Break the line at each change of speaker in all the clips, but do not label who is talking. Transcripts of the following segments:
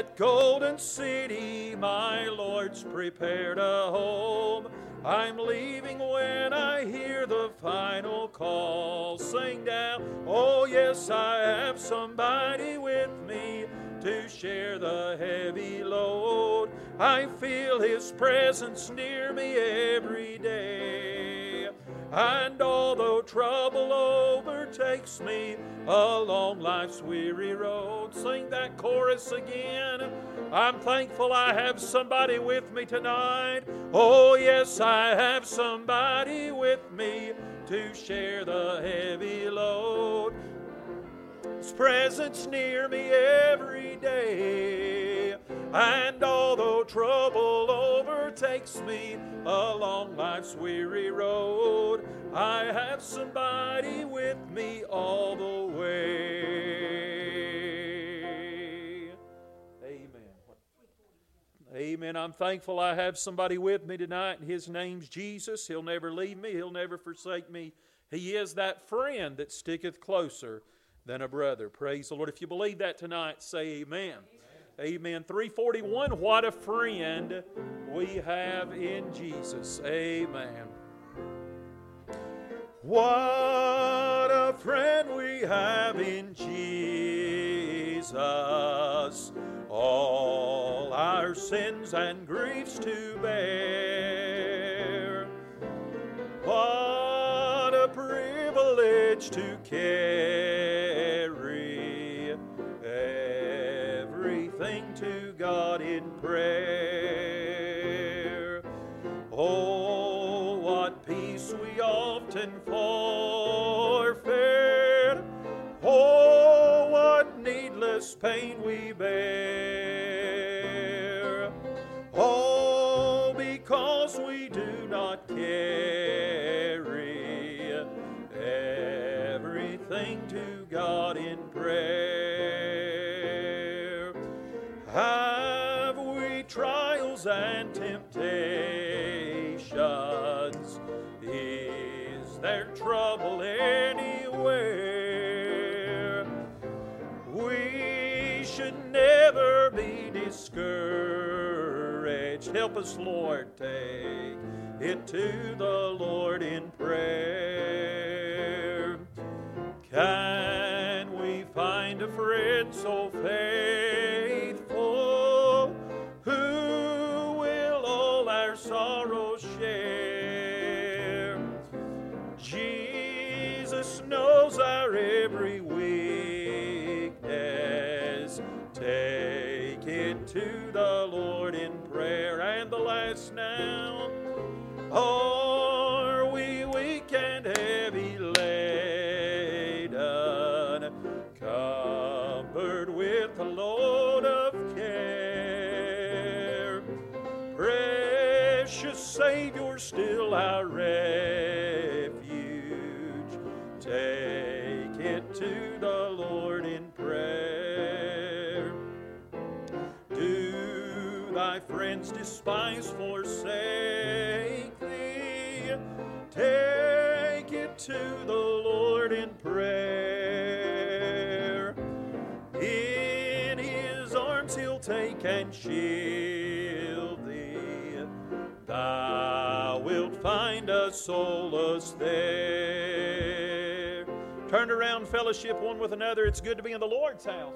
That golden city, my Lord's prepared a home. I'm leaving when I hear the final call. Sing down, oh yes, I have somebody with me to share the heavy load. I feel His presence near me every day. And although trouble overtakes me along life's weary road, sing that chorus again. I'm thankful I have somebody with me tonight. Oh, yes, I have somebody with me to share the heavy load. His presence near me every day. And although trouble overtakes me along life's weary road, I have somebody with me all the way. Amen. Amen. I'm thankful I have somebody with me tonight, and his name's Jesus. He'll never leave me, he'll never forsake me. He is that friend that sticketh closer than a brother. Praise the Lord. If you believe that tonight, say amen. Amen. Amen. 341, what a friend we have in Jesus. Amen. What a friend we have in Jesus. All our sins and griefs to bear. What a privilege to carry God in prayer. Oh, what peace we often forfeit. Oh, what needless pain we bear. Oh, because we do not carry everything to God in prayer. Trials and temptations? Is there trouble anywhere? We should never be discouraged. Help us, Lord, take it to the Lord in prayer. Can we find a friend so faithful Are solace there. Turn around, fellowship one with another. It's good to be in the Lord's house.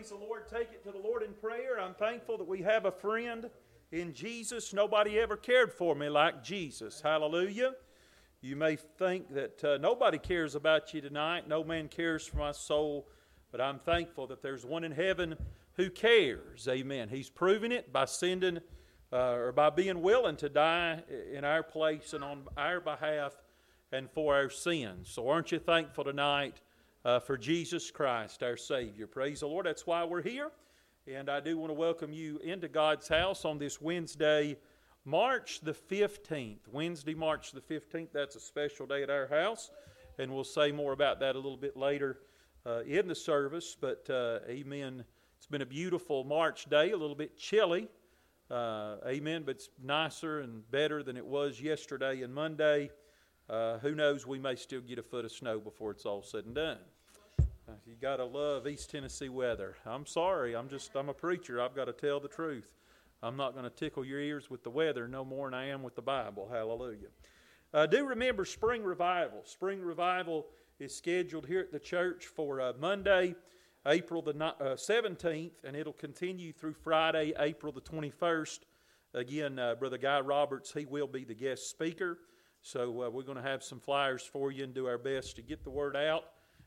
Praise the Lord. Take it to the Lord in prayer. I'm thankful that we have a friend in Jesus. Nobody ever cared for me like Jesus. Hallelujah. You may think that uh, nobody cares about you tonight. No man cares for my soul. But I'm thankful that there's one in heaven who cares. Amen. He's proven it by sending uh, or by being willing to die in our place and on our behalf and for our sins. So aren't you thankful tonight uh, for Jesus Christ, our Savior? Praise the Lord. That's why we're here. And I do want to welcome you into God's house on this Wednesday, March the 15th. Wednesday, March the 15th. That's a special day at our house. And we'll say more about that a little bit later uh, in the service. But uh, amen. It's been a beautiful March day, a little bit chilly. Uh, amen. But it's nicer and better than it was yesterday and Monday. Uh, who knows? We may still get a foot of snow before it's all said and done. Uh, you got to love East Tennessee weather. I'm sorry. I'm just, I'm a preacher. I've got to tell the truth. I'm not going to tickle your ears with the weather no more than I am with the Bible. Hallelujah. Uh, do remember spring revival. Spring revival is scheduled here at the church for uh, Monday, April the uh, 17th, and it'll continue through Friday, April the 21st. Again, uh, Brother Guy Roberts, he will be the guest speaker. So uh, we're going to have some flyers for you and do our best to get the word out.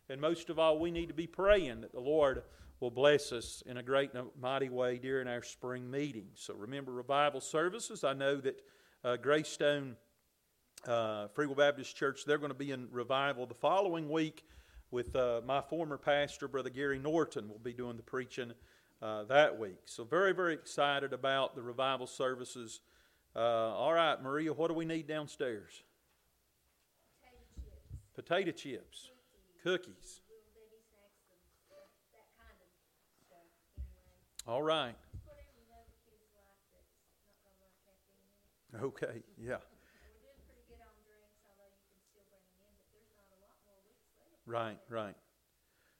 And most of all, we need to be praying that the Lord will bless us in a great and mighty way during our spring meetings. So remember revival services. I know that uh, Greystone uh, Free Will Baptist Church, they're going to be in revival the following week with uh, my former pastor, Brother Gary Norton, will be doing the preaching uh, that week. So very, very excited about the revival services. Uh, all right, Maria, what do we need downstairs? Potato chips. Potato chips. Cookies. All right. Okay, yeah. Right, right.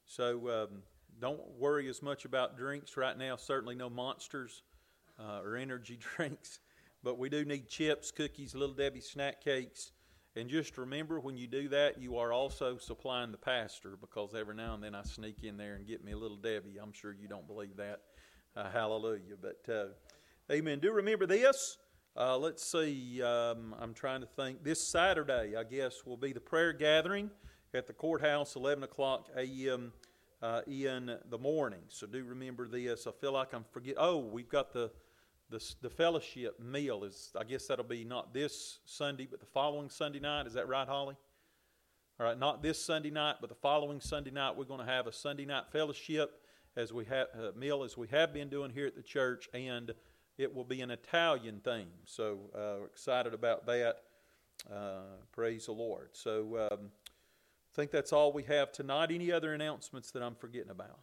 So um, don't worry as much about drinks right now. Certainly no monsters uh, or energy drinks. But we do need chips, cookies, Little Debbie snack cakes. And just remember when you do that, you are also supplying the pastor because every now and then I sneak in there and get me a Little Debbie. I'm sure you don't believe that. Uh, hallelujah. But uh, amen. Do remember this. Uh, let's see. Um, I'm trying to think. This Saturday, I guess, will be the prayer gathering at the courthouse, 11 o'clock a.m. Uh, in the morning. So do remember this. I feel like I'm forget. Oh, we've got the, the the fellowship meal. Is I guess that'll be not this Sunday, but the following Sunday night. Is that right, Holly? All right, not this Sunday night, but the following Sunday night. We're going to have a Sunday night fellowship as we have uh, meal as we have been doing here at the church, and it will be an Italian theme. So uh, excited about that. Uh, praise the Lord. So. Um, I think that's all we have tonight. Any other announcements that I'm forgetting about?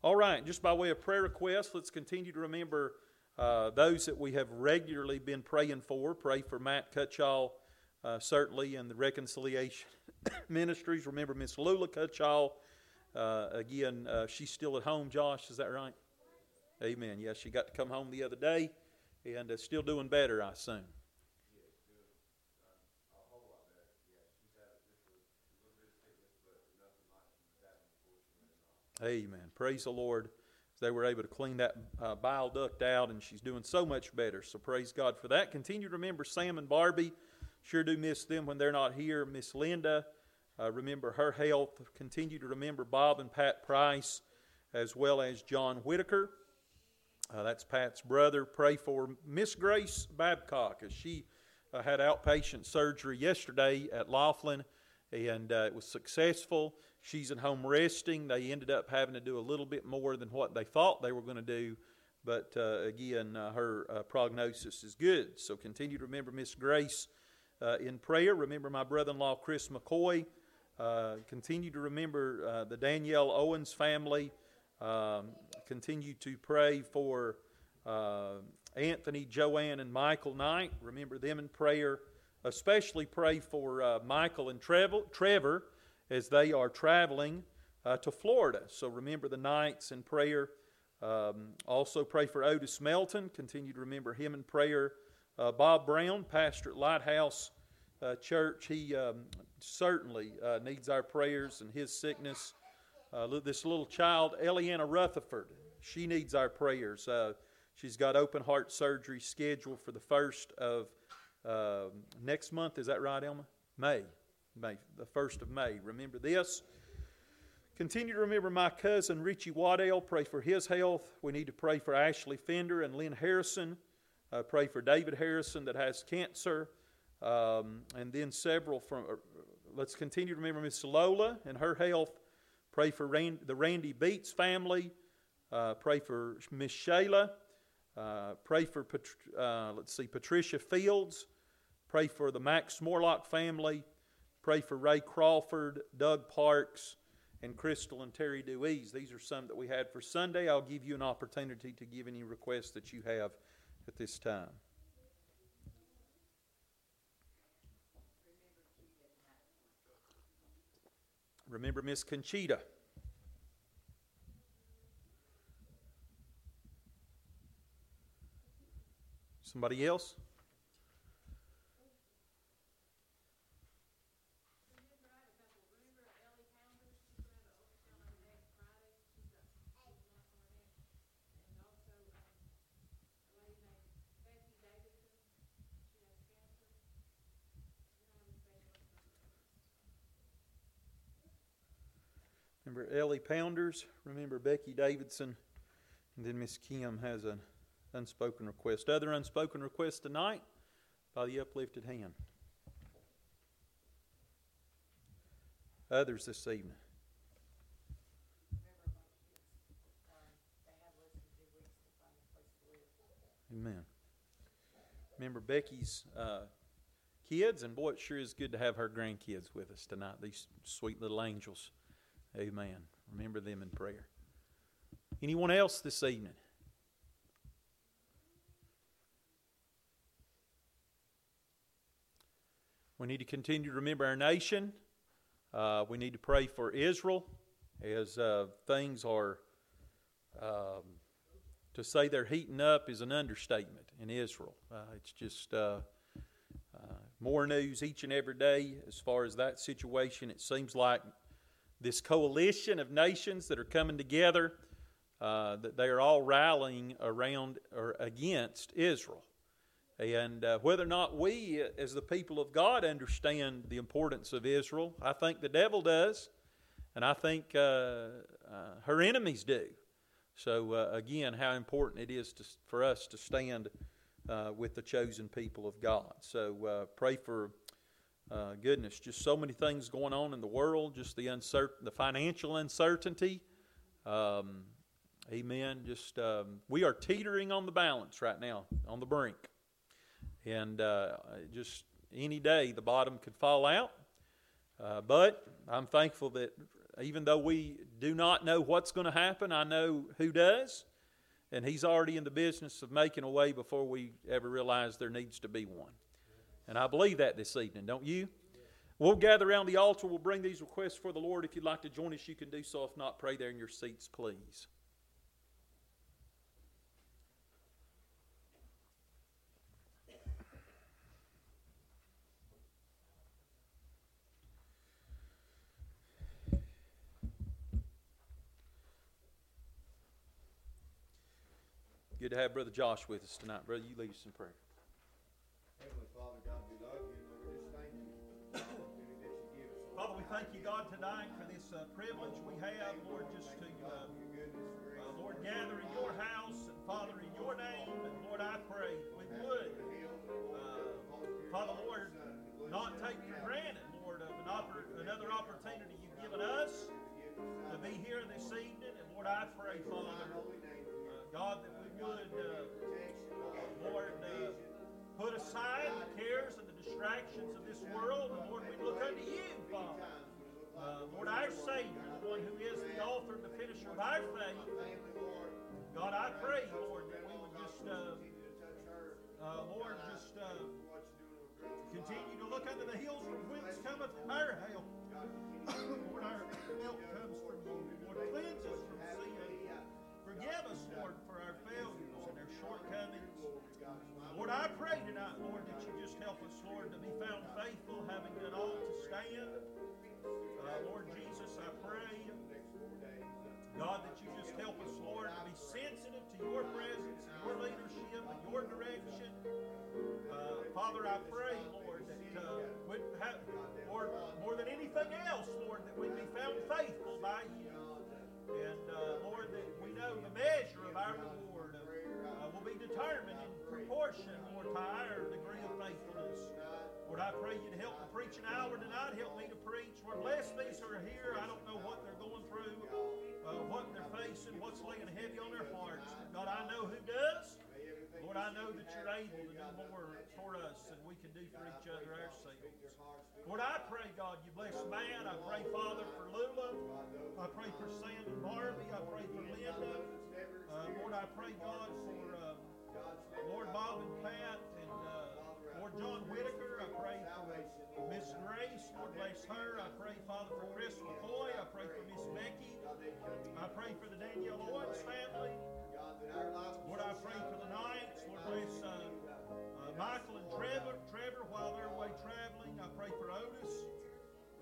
All right, just by way of prayer request, let's continue to remember uh, those that we have regularly been praying for. Pray for Matt Cutchall, uh, certainly, and the Reconciliation Ministries. Remember Miss Lula Cutchall. Uh, again, uh, she's still at home, Josh, is that right? Amen. Yes, she got to come home the other day and still doing better, I assume. Amen. Praise the Lord. They were able to clean that uh, bile duct out, and she's doing so much better. So praise God for that. Continue to remember Sam and Barbie. Sure do miss them when they're not here. Miss Linda, uh, remember her health. Continue to remember Bob and Pat Price, as well as John Whitaker. Uh, that's Pat's brother. Pray for Miss Grace Babcock as she uh, had outpatient surgery yesterday at Laughlin, and uh, it was successful. She's at home resting. They ended up having to do a little bit more than what they thought they were going to do. But uh, again, uh, her uh, prognosis is good. So continue to remember Miss Grace uh, in prayer. Remember my brother in law, Chris McCoy. Uh, continue to remember uh, the Danielle Owens family. Um, continue to pray for Anthony, Joanne, and Michael Knight. Remember them in prayer. Especially pray for Michael and Trevor. As they are traveling uh, to Florida. So remember the nights in prayer. Um, also pray for Otis Melton. Continue to remember him in prayer. Uh, Bob Brown, pastor at Lighthouse uh, church. He um, certainly uh, needs our prayers and his sickness. Uh, this little child, Eliana Rutherford, she needs our prayers. Uh, she's got open heart surgery scheduled for the first of um, next month. Is that right, Elma? May. May, the first of May. Remember this. Continue to remember my cousin Richie Waddell. Pray for his health. We need to pray for Ashley Fender and Lynn Harrison. Uh, pray for David Harrison that has cancer. Um, and then several from, uh, let's continue to remember Miss Lola and her health. Pray for Rand, the Randy Beats family. Uh, pray for Miss Shayla. Uh, pray for, uh, let's see, Patricia Fields. Pray for the Max Morlock family. Pray for Ray Crawford, Doug Parks, and Crystal and Terry Dewey's. These are some that we had for Sunday. I'll give you an opportunity to give any requests that you have at this time. Remember Miss Conchita. Somebody else? Ellie Pounders. Remember Becky Davidson. And then Miss Kim has an unspoken request. Other unspoken requests tonight by the uplifted hand. Others this evening. Amen. Remember Becky's uh, kids, and boy, it sure is good to have her grandkids with us tonight, these sweet little angels. Amen. Remember them in prayer. Anyone else this evening? We need to continue to remember our nation. Uh, we need to pray for Israel as uh, things are, um, to say they're heating up is an understatement in Israel. Uh, it's just uh, uh, more news each and every day as far as that situation. It seems like this coalition of nations that are coming together, uh, that they are all rallying around or against Israel. And uh, whether or not we, as the people of God, understand the importance of Israel, I think the devil does, and I think uh, uh her enemies do. So, uh, again, how important it is to, for us to stand uh, with the chosen people of God. So, pray for uh, goodness, just so many things going on in the world, just the uncertain, the financial uncertainty. Um, amen. Just um, we are teetering on the balance right now, on the brink, and uh, just any day the bottom could fall out. Uh, but I'm thankful that even though we do not know what's going to happen, I know who does, and He's already in the business of making a way before we ever realize there needs to be one. And I believe that this evening, don't you? We'll gather around the altar. We'll bring these requests for the Lord. If you'd like to join us, you can do so. If not, pray there in your seats, please. Good to have Brother Josh with us tonight. Brother, you lead us in prayer. Thank you, God, tonight for this uh, privilege we have, Lord, just to, uh, uh, Lord, gather in your house, and Father, in your name, and Lord, I pray we would, uh, Father, Lord, not take for granted, Lord, of an oppor- another opportunity you've given us to be here this evening, and Lord, I pray, Father, uh, God, that we would, uh, Lord, put aside the cares and distractions of this world, and Lord, we look unto you, Father. Uh, Lord, our Savior, the one who is the author and the finisher of our faith. God, I pray, Lord, that we would just, uh, uh, Lord, just uh, continue to look unto the hills from whence cometh our help. Lord, our help comes from you. Lord, cleanse us from sin. Forgive us, Lord, for our failures shortcomings. Lord, I pray tonight, Lord, that you just help us, Lord, to be found faithful, having done all to stand. Uh, Lord Jesus, I pray, God, that you just help us, Lord, to be sensitive to your presence, your leadership, and your direction. Uh, Father, I pray, Lord, that uh, we'd have, Lord, more than anything else, Lord, that we'd be found faithful by you. And uh, Lord, that we know the measure of our reward uh, will be determined in proportion, Lord, to our degree of faithfulness. Lord, I pray you to help me preach an hour tonight. Help me to preach. Lord, bless these who are here. I don't know what they're going through, uh, what they're facing, what's laying heavy on their hearts. God, I know who does. Lord, I know that you're able to do more for us than we can do for each other ourselves. Lord, I pray, God, you bless man. I pray, Father, for Lula. I pray for Sam and Barbie. I pray for Linda. Uh, Lord, I pray, God, for uh, Lord Bob and Pat and uh, Lord John Whitaker. I pray for Miss Grace. Lord, bless her. I pray, Father, for Chris McCoy. I pray for Miss Becky. I pray for the Danielle Owens family. Lord, I pray for the Knights. Lord, bless uh, uh, Michael and Trevor, Trevor while they're away traveling. I pray for Otis.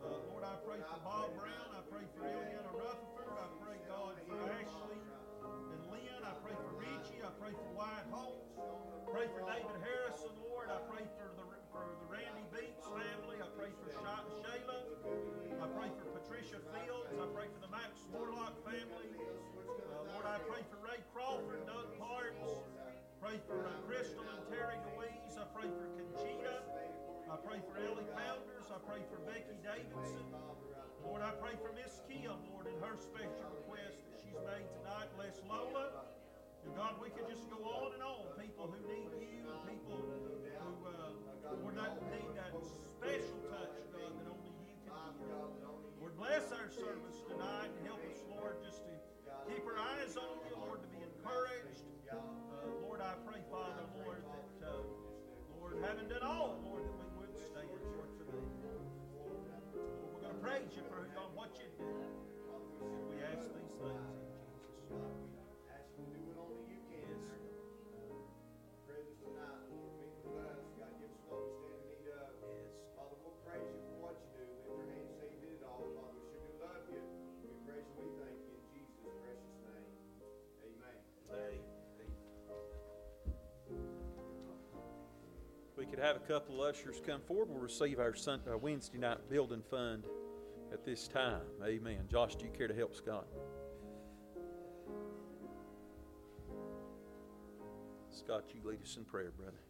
Uh, Lord, I pray for Bob Brown. I pray for Eliana Rutherford. I pray, God, for Ashley and. I pray for Richie. I pray for Wyatt. I pray for David Harrison, Lord. I pray for the for the Randy Beats family. I pray for Sha- Shayla. I pray for Patricia Fields. I pray for the Max Morlock family. Uh, Lord, I pray for Ray Crawford, Doug Parks. Pray for uh, Crystal and Terry Louise. I pray for Conchita. I pray for Ellie Pounders. I pray for Becky Davidson. Lord, I pray for Miss Kim, Lord, in her special request that she's made tonight. Bless Lola. And God, we could just go on and on. People who need you, people who, uh, Lord, that need that special touch, God, that only you can give. Lord, bless our service tonight and help us, Lord, just to keep our eyes on you, Lord, to be encouraged. Uh, Lord, I pray, Father, Lord, that, uh, Lord, having done all, Lord, that we would stand, Lord, for thee. Lord, we're going to praise you for on what you do. We ask these things in Jesus' name. Have a couple of ushers come forward. We'll receive our Wednesday night building fund at this time. Amen. Josh, do you care to help Scott? Scott, you lead us in prayer, brother.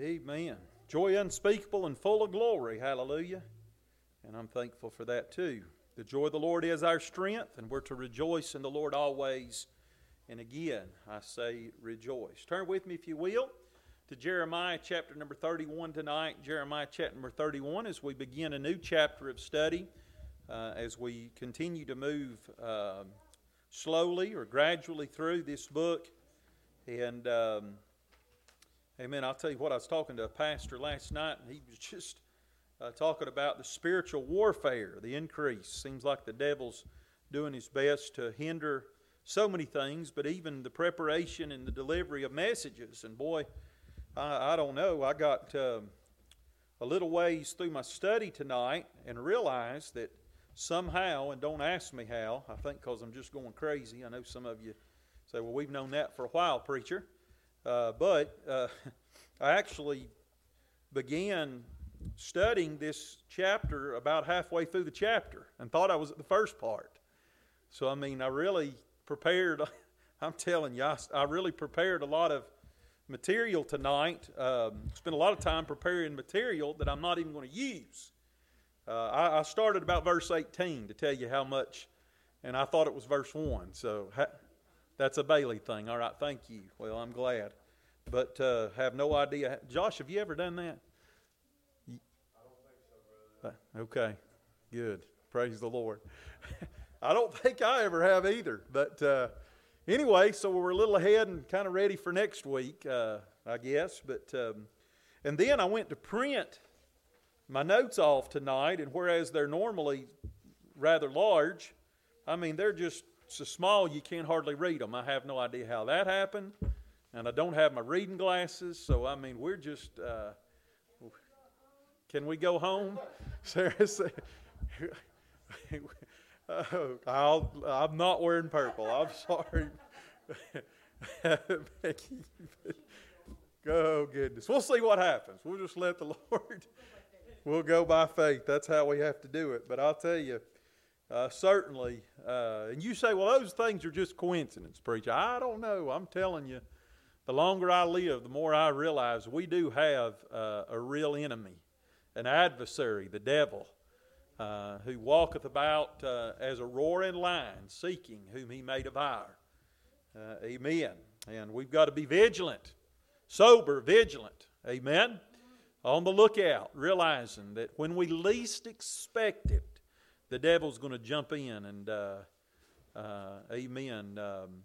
Amen. Joy unspeakable and full of glory. Hallelujah. And I'm thankful for that too. The joy of the Lord is our strength, and we're to rejoice in the Lord always. And again, I say rejoice. Turn with me, if you will, to Jeremiah chapter number 31 tonight. Jeremiah chapter number 31 as we begin a new chapter of study, uh, as we continue to move uh, slowly or gradually through this book. And. Um, Amen. I'll tell you what, I was talking to a pastor last night, and he was just uh, talking about the spiritual warfare, the increase. Seems like the devil's doing his best to hinder so many things, but even the preparation and the delivery of messages. And boy, I, I don't know. I got um, a little ways through my study tonight and realized that somehow, and don't ask me how, I think because I'm just going crazy. I know some of you Say, well, we've known that for a while, preacher. Uh, but uh, I actually began studying this chapter about halfway through the chapter and thought I was at the first part. So, I mean, I really prepared, I'm telling you, I, I really prepared a lot of material tonight. Um, spent a lot of time preparing material that I'm not even going to use. Uh, I, I, started about verse 18 to tell you how much, and I thought it was verse 1. So ha, that's a Bailey thing. All right, thank you. Well, I'm glad. But uh, have no idea. Josh, have you ever done that?
So,
uh, okay, good. Praise the Lord. I don't think I ever have either. But uh, anyway, so we're a little ahead and kind of ready for next week, uh, I guess. But um, and then I went to print my notes off tonight, and whereas they're normally rather large, I mean, they're just so small you can't hardly read them. I have no idea how that happened, and I don't have my reading glasses, so I mean, we're just. Uh, can we go home? Sarah said, oh, I'll, I'm not wearing purple. I'm sorry. oh, goodness. We'll see what happens. We'll just let the Lord we'll go by faith. That's how we have to do it. But I'll tell you, uh, certainly, uh, and you say, well, those things are just coincidence, preacher. I don't know. I'm telling you, the longer I live, the more I realize we do have uh, a real enemy, an adversary, the devil, uh, who walketh about uh, as a roaring lion, seeking whom he may devour. Uh, amen. And we've got to be vigilant, sober, vigilant. Amen on the lookout, realizing that when we least expect it, the devil's going to jump in and, uh, uh, amen, um,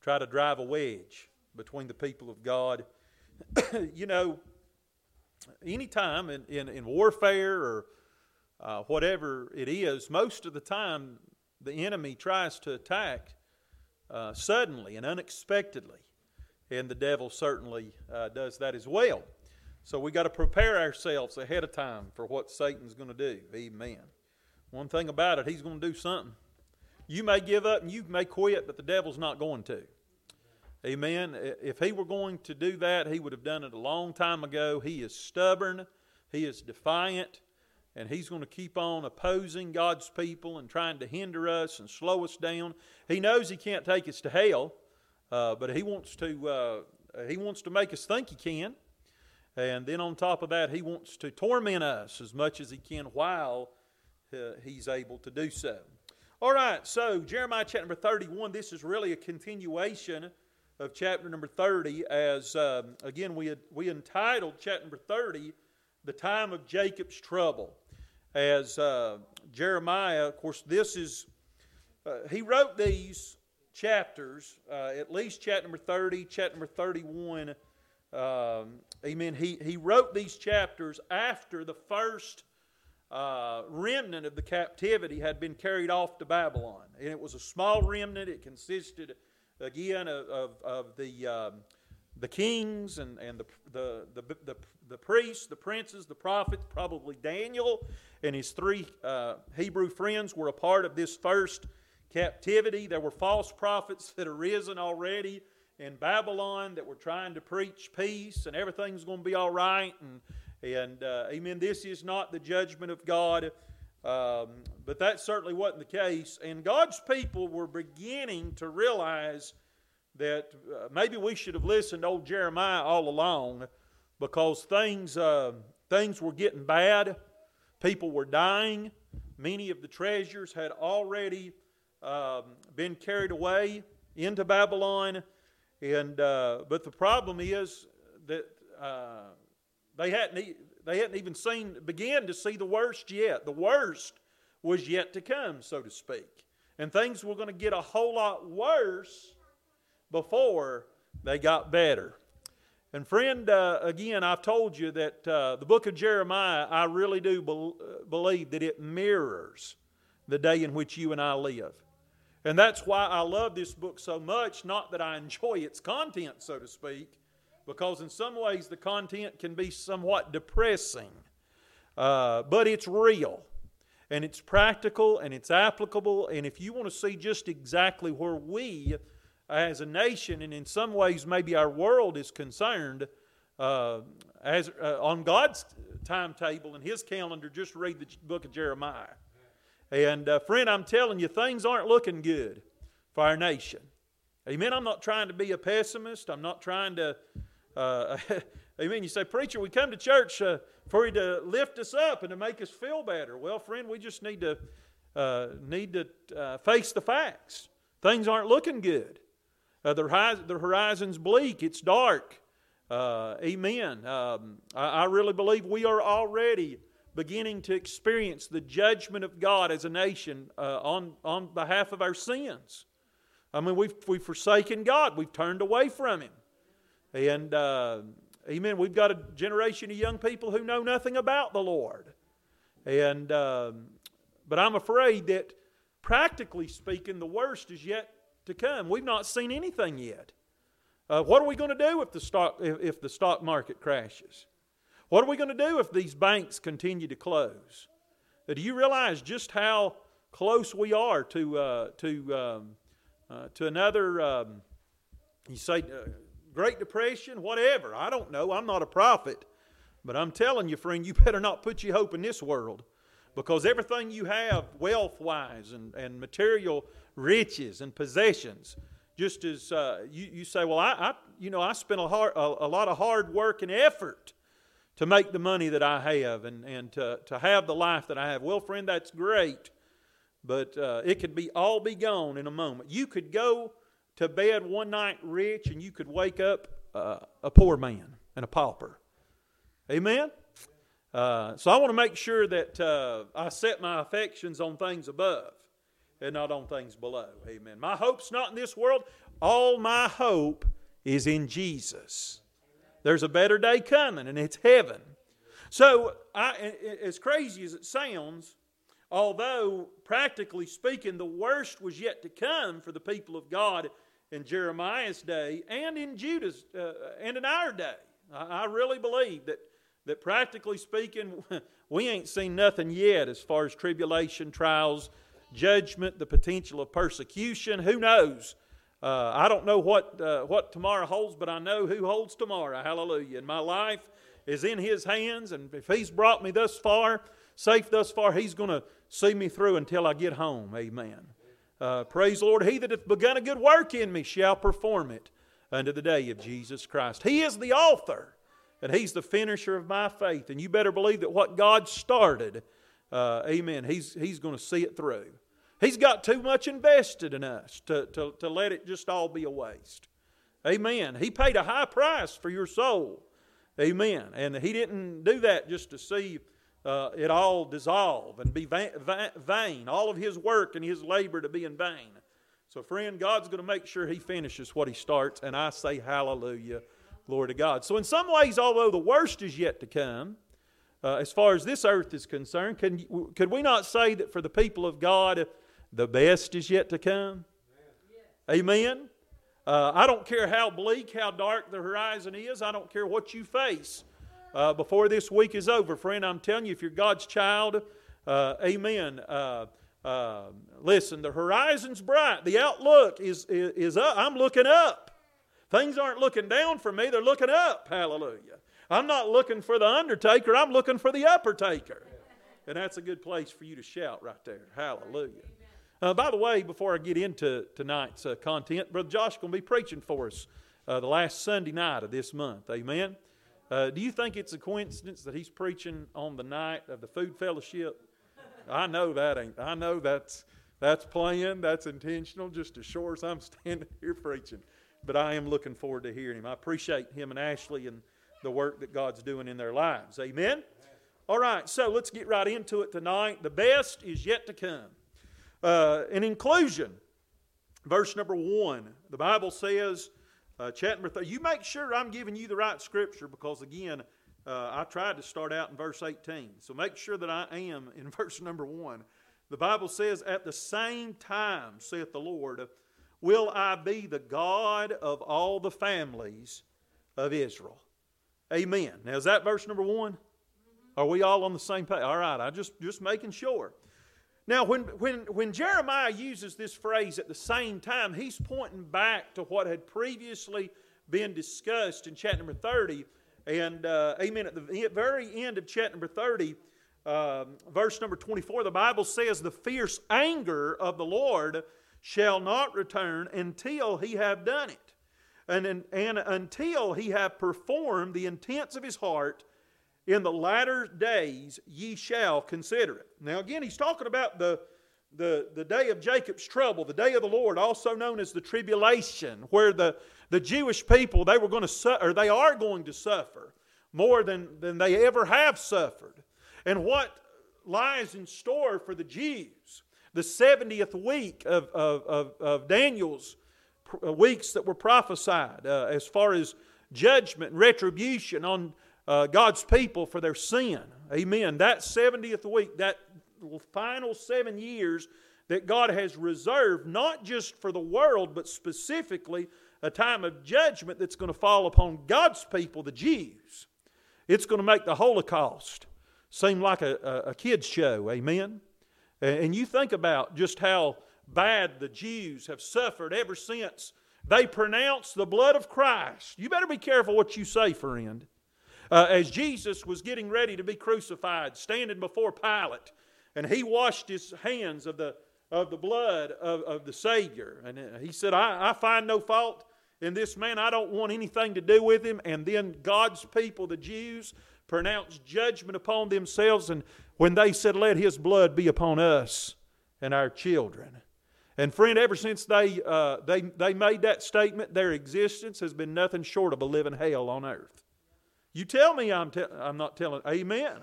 try to drive a wedge between the people of God. you know, anytime in, in, in warfare or uh, whatever it is, most of the time the enemy tries to attack uh, suddenly and unexpectedly. And the devil certainly uh, does that as well. So we got to prepare ourselves ahead of time for what Satan's going to do. Amen. One thing about it, he's going to do something. You may give up and you may quit, but the devil's not going to. Amen. If he were going to do that, he would have done it a long time ago. He is stubborn, he is defiant, and he's going to keep on opposing God's people and trying to hinder us and slow us down. He knows he can't take us to hell, uh, but he wants to. Uh, he wants to make us think he can. And then on top of that, he wants to torment us as much as he can while uh, he's able to do so. All right, so Jeremiah chapter number 31, this is really a continuation of chapter number 30, as um, again, we, had, we entitled chapter number 30, The Time of Jacob's Trouble. As uh, Jeremiah, of course, this is, uh, he wrote these chapters, uh, at least chapter number 30, chapter number 31 um, amen. He, he wrote these chapters after the first uh, remnant of the captivity had been carried off to Babylon. And it was a small remnant. It consisted, again, of, of, of the, um, the kings and, and the, the, the, the, the, priests, the princes, the prophets, probably Daniel and his three uh, Hebrew friends were a part of this first captivity. There were false prophets that had arisen already in Babylon that were trying to preach peace and everything's going to be all right. And, and uh, amen, this is not the judgment of God. Um, but that certainly wasn't the case. And God's people were beginning to realize that uh, maybe we should have listened to old Jeremiah all along because things, uh, things were getting bad. People were dying. Many of the treasures had already um, been carried away into Babylon. And uh, but the problem is that uh, they hadn't they hadn't even seen began to see the worst yet. The worst was yet to come, so to speak, and things were going to get a whole lot worse before they got better. And friend, uh, again, I've told you that uh, the book of Jeremiah, I really do be- believe that it mirrors the day in which you and I live. And that's why I love this book so much, not that I enjoy its content, so to speak, because in some ways the content can be somewhat depressing. Uh, but it's real, and it's practical, and it's applicable. And if you want to see just exactly where we as a nation, and in some ways, maybe our world is concerned uh, as uh, on God's timetable and His calendar. Just read the book of Jeremiah. And uh, friend, I'm telling you, things aren't looking good for our nation. Amen. I'm not trying to be a pessimist. I'm not trying to. Uh, amen. You say, preacher, we come to church uh, for you to lift us up and to make us feel better. Well, friend, we just need to uh, need to uh, face the facts. Things aren't looking good. Uh, the, horizon, the horizon's bleak. It's dark. Uh, amen. Um, I, I really believe we are already beginning to experience the judgment of God as a nation uh, on, on behalf of our sins. I mean, we've, we've forsaken God, we've turned away from Him. And, uh, amen, we've got a generation of young people who know nothing about the Lord. And, um, but I'm afraid that practically speaking, the worst is yet to come. We've not seen anything yet. Uh, what are we going to do if the stock if, if the stock market crashes? What are we going to do if these banks continue to close? Uh, do you realize just how close we are to uh, to um, uh, to another? Um, you say uh, Great Depression, whatever. I don't know. I'm not a prophet, but I'm telling you, friend, you better not put your hope in this world, because everything you have, wealth wise and and material riches and possessions, just as uh, you, you say, well, I, I you know I spent a, hard, a, a lot of hard work and effort to make the money that I have and, and to, to have the life that I have. Well, friend, that's great, but uh, it could be all be gone in a moment. You could go to bed one night rich and you could wake up uh, a poor man and a pauper. Amen? Uh, so I want to make sure that uh, I set my affections on things above and not on things below. Amen. My hope's not in this world. All my hope is in Jesus. There's a better day coming, and it's heaven. So, I, as crazy as it sounds, although practically speaking, the worst was yet to come for the people of God in Jeremiah's day and in Judah's uh, and in our day. I, I really believe that that practically speaking, we ain't seen nothing yet as far as tribulation, trials, judgment, the potential of persecution. Who knows? Uh, I don't know what, uh, what tomorrow holds, but I know who holds tomorrow. Hallelujah. And my life is in His hands, and if He's brought me thus far, safe thus far, He's going to see me through until I get home. Amen. Uh, praise the Lord. He that hath begun a good work in me shall perform it unto the day of Jesus Christ. He is the author, and He's the finisher of my faith. And you better believe that what God started, uh, amen, He's, he's going to see it through. He's got too much invested in us to, to, to let it just all be a waste. Amen. He paid a high price for your soul. Amen. And He didn't do that just to see uh, it all dissolve and be vain, all of His work and His labor to be in vain. So, friend, God's going to make sure He finishes what He starts, and I say hallelujah, glory to God. So, in some ways, although the worst is yet to come, uh, as far as this earth is concerned, can, could we not say that for the people of God, the best is yet to come. Amen. Uh, I don't care how bleak, how dark the horizon is. I don't care what you face uh, before this week is over, friend. I'm telling you, if you're God's child, uh, amen. Uh, uh, listen, the horizon's bright. The outlook is, is, is up. I'm looking up. Things aren't looking down for me, they're looking up. Hallelujah. I'm not looking for the undertaker, I'm looking for the upper taker. And that's a good place for you to shout right there. Hallelujah. Uh, by the way, before I get into tonight's uh, content, Brother Josh going to be preaching for us uh, the last Sunday night of this month. Amen. Uh, do you think it's a coincidence that he's preaching on the night of the food fellowship? I know that ain't. I know that's that's planned. That's intentional. Just as sure as I'm standing here preaching, but I am looking forward to hearing him. I appreciate him and Ashley and the work that God's doing in their lives. Amen. All right, so let's get right into it tonight. The best is yet to come. Uh, an inclusion. Verse number one, the Bible says, uh, you make sure I'm giving you the right scripture because, again, uh, I tried to start out in verse 18. So make sure that I am in verse number one. The Bible says, At the same time, saith the Lord, will I be the God of all the families of Israel. Amen. Now, is that verse number one? Are we all on the same page? All right, I just just making sure. Now, when, when, when Jeremiah uses this phrase at the same time, he's pointing back to what had previously been discussed in chapter number 30. And, uh, amen, at the very end of chapter number 30, uh, verse number 24, the Bible says, The fierce anger of the Lord shall not return until he have done it. And, and, and until he have performed the intents of his heart, in the latter days ye shall consider it. Now, again, he's talking about the, the, the day of Jacob's trouble, the day of the Lord, also known as the tribulation, where the, the Jewish people, they were going to su- or they are going to suffer more than, than they ever have suffered. And what lies in store for the Jews, the 70th week of, of, of, of Daniel's weeks that were prophesied uh, as far as judgment and retribution on uh, God's people for their sin. Amen. That 70th week, that final seven years that God has reserved, not just for the world, but specifically a time of judgment that's going to fall upon God's people, the Jews. It's going to make the Holocaust seem like a, a, a kid's show. Amen. And you think about just how bad the Jews have suffered ever since they pronounced the blood of Christ. You better be careful what you say, friend. Uh, as Jesus was getting ready to be crucified, standing before Pilate, and he washed his hands of the, of the blood of, of the Savior. And he said, I, I find no fault in this man. I don't want anything to do with him. And then God's people, the Jews, pronounced judgment upon themselves. And when they said, Let his blood be upon us and our children. And friend, ever since they, uh, they, they made that statement, their existence has been nothing short of a living hell on earth. You tell me I'm, te- I'm not telling. Amen.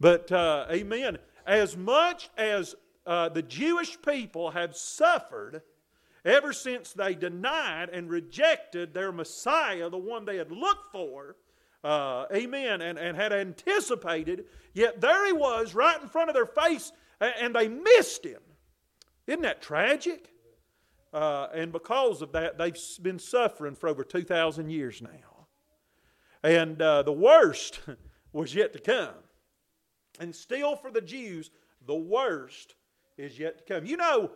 But, uh, amen. As much as uh, the Jewish people have suffered ever since they denied and rejected their Messiah, the one they had looked for, uh, amen, and, and had anticipated, yet there he was right in front of their face and they missed him. Isn't that tragic? Uh, and because of that, they've been suffering for over 2,000 years now. And uh, the worst was yet to come. And still, for the Jews, the worst is yet to come. You know,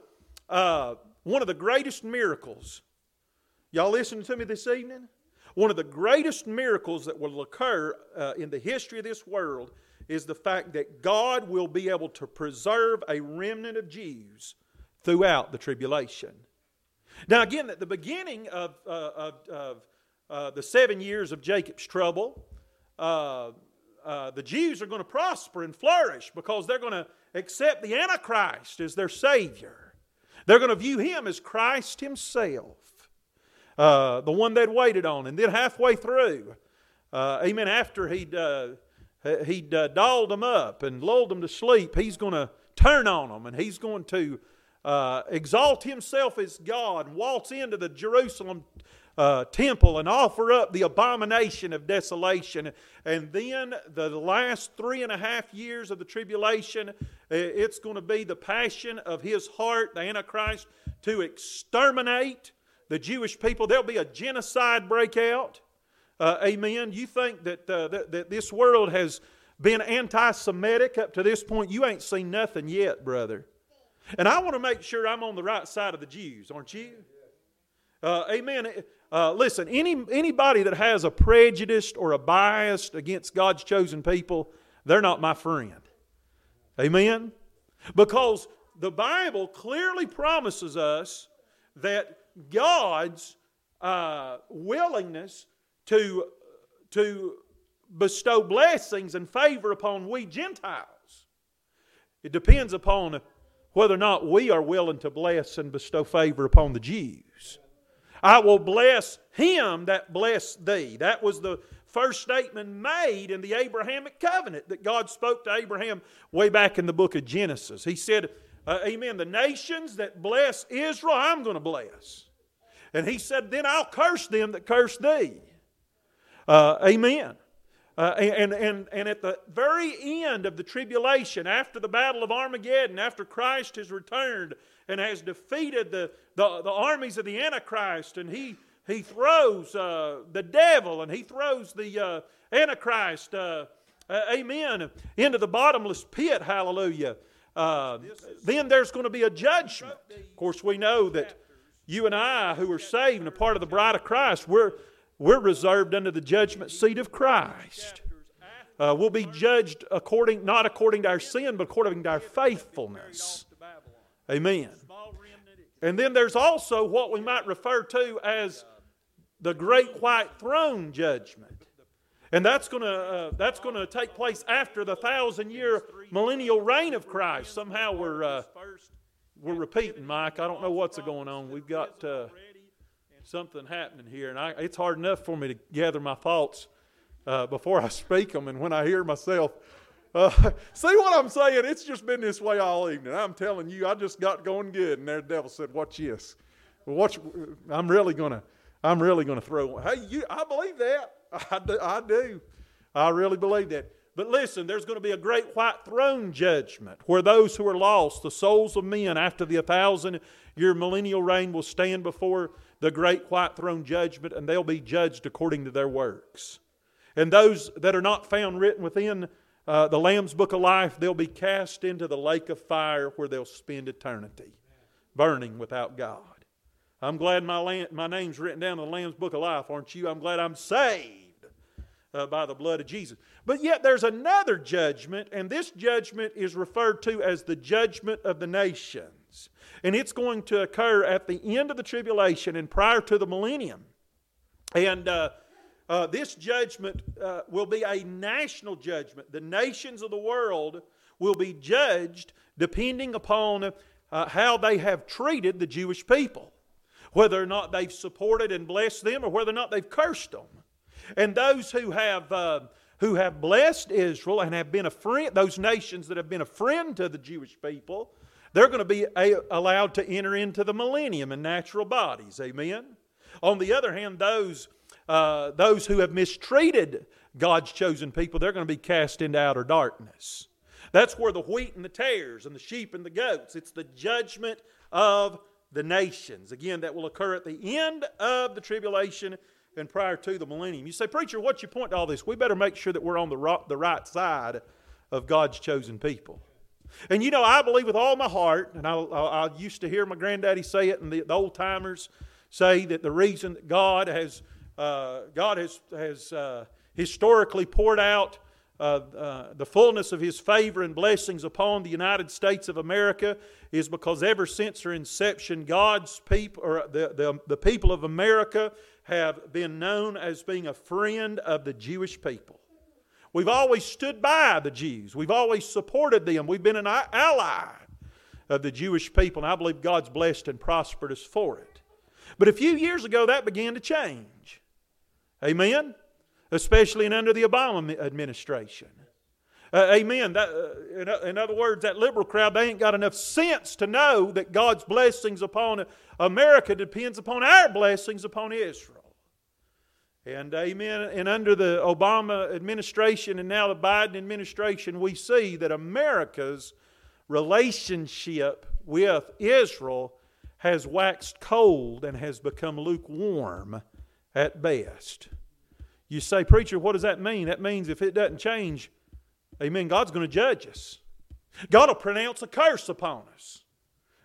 uh, one of the greatest miracles, y'all listening to me this evening? One of the greatest miracles that will occur uh, in the history of this world is the fact that God will be able to preserve a remnant of Jews throughout the tribulation. Now, again, at the beginning of, uh, of, of uh, the seven years of Jacob's trouble, uh, uh, the Jews are going to prosper and flourish because they're going to accept the Antichrist as their Savior. They're going to view him as Christ Himself, uh, the one they'd waited on. And then halfway through, uh, amen, after he'd, he'd dolled them up and lulled them to sleep, he's going to turn on them and he's going to exalt himself as God and waltz into the Jerusalem uh, temple and offer up the abomination of desolation. And then the last three and a half years of the tribulation, it's going to be the passion of his heart, the Antichrist, to exterminate the Jewish people. There'll be a genocide breakout. Uh, amen. You think that, uh, that, that this world has been anti Semitic up to this point? You ain't seen nothing yet, brother. And I want to make sure I'm on the right side of the Jews, aren't you? Uh, amen. Uh, listen, any, anybody that has a prejudice or a bias against God's chosen people, they're not my friend. Amen? Because the Bible clearly promises us that God's uh, willingness to, to bestow blessings and favor upon we Gentiles. It depends upon whether or not we are willing to bless and bestow favor upon the Jews. I will bless him that bless thee. That was the first statement made in the Abrahamic covenant that God spoke to Abraham way back in the book of Genesis. He said, uh, Amen, the nations that bless Israel, I'm going to bless. And he said, Then I'll curse them that curse thee. Uh, amen. Uh, and, and, and at the very end of the tribulation, after the battle of Armageddon, after Christ has returned and has defeated the, the, the armies of the Antichrist, and he, he throws uh, the devil and he throws the uh, Antichrist, uh, uh, amen, into the bottomless pit, hallelujah. uh, then there's going to be a judgment. Of course, we know that you and I, who are saved and a part of the bride of Christ, we're, we're reserved under the judgment seat of Christ. Uh, we'll be judged according, not according to our sin, but according to our faithfulness. Amen. And then there's also what we might refer to as the great white throne judgment. And that's going to uh, that's going to take place after the thousand year millennial reign of Christ. Somehow we're uh, we're repeating, Mike. I don't know what's going on. We've got uh, something happening here, and I, it's hard enough for me to gather my thoughts uh, before I speak them, and when I hear myself. Uh, see what I'm saying? It's just been this way all evening. I'm telling you, I just got going good, and there the devil said, "Watch this." Watch. I'm really gonna. I'm really gonna throw. One. Hey, you. I believe that. I do, I do. I really believe that. But listen, there's going to be a great white throne judgment where those who are lost, the souls of men after the thousand year millennial reign, will stand before the great white throne judgment and they'll be judged according to their works. And those that are not found written within uh, the Lamb's book of life, they'll be cast into the lake of fire where they'll spend eternity, burning without God. I'm glad my, my name's written down in the Lamb's book of life, aren't you? I'm glad I'm saved uh, by the blood of Jesus. But yet there's another judgment, and this judgment is referred to as the judgment of the nations. And it's going to occur at the end of the tribulation and prior to the millennium. And uh, uh, this judgment uh, will be a national judgment. The nations of the world will be judged depending upon uh, how they have treated the Jewish people, whether or not they've supported and blessed them or whether or not they've cursed them. And those who have, uh, who have blessed Israel and have been a friend, those nations that have been a friend to the Jewish people, they're going to be a, allowed to enter into the millennium in natural bodies. Amen? On the other hand, those, uh, those who have mistreated God's chosen people, they're going to be cast into outer darkness. That's where the wheat and the tares and the sheep and the goats, it's the judgment of the nations. Again, that will occur at the end of the tribulation and prior to the millennium. You say, Preacher, what's your point to all this? We better make sure that we're on the right, the right side of God's chosen people. And you know, I believe with all my heart, and I, I, I used to hear my granddaddy say it, and the, the old timers say that the reason that God has, uh, God has, has uh, historically poured out uh, uh, the fullness of his favor and blessings upon the United States of America is because ever since their inception, God's people, or the, the, the people of America, have been known as being a friend of the Jewish people. We've always stood by the Jews, we've always supported them, we've been an ally of the Jewish people, and I believe God's blessed and prospered us for it. But a few years ago, that began to change. Amen? Especially in under the Obama administration. Uh, amen. That, uh, in, in, other words, that liberal crowd, they ain't got enough sense to know that God's blessings upon America depends upon our blessings upon Israel. And amen. And under the Obama administration and now the Biden administration, we see that America's relationship with Israel has waxed cold and has become lukewarm at best. You say, Preacher, what does that mean? That means if it doesn't change, amen, God's going to judge us. God will pronounce a curse upon us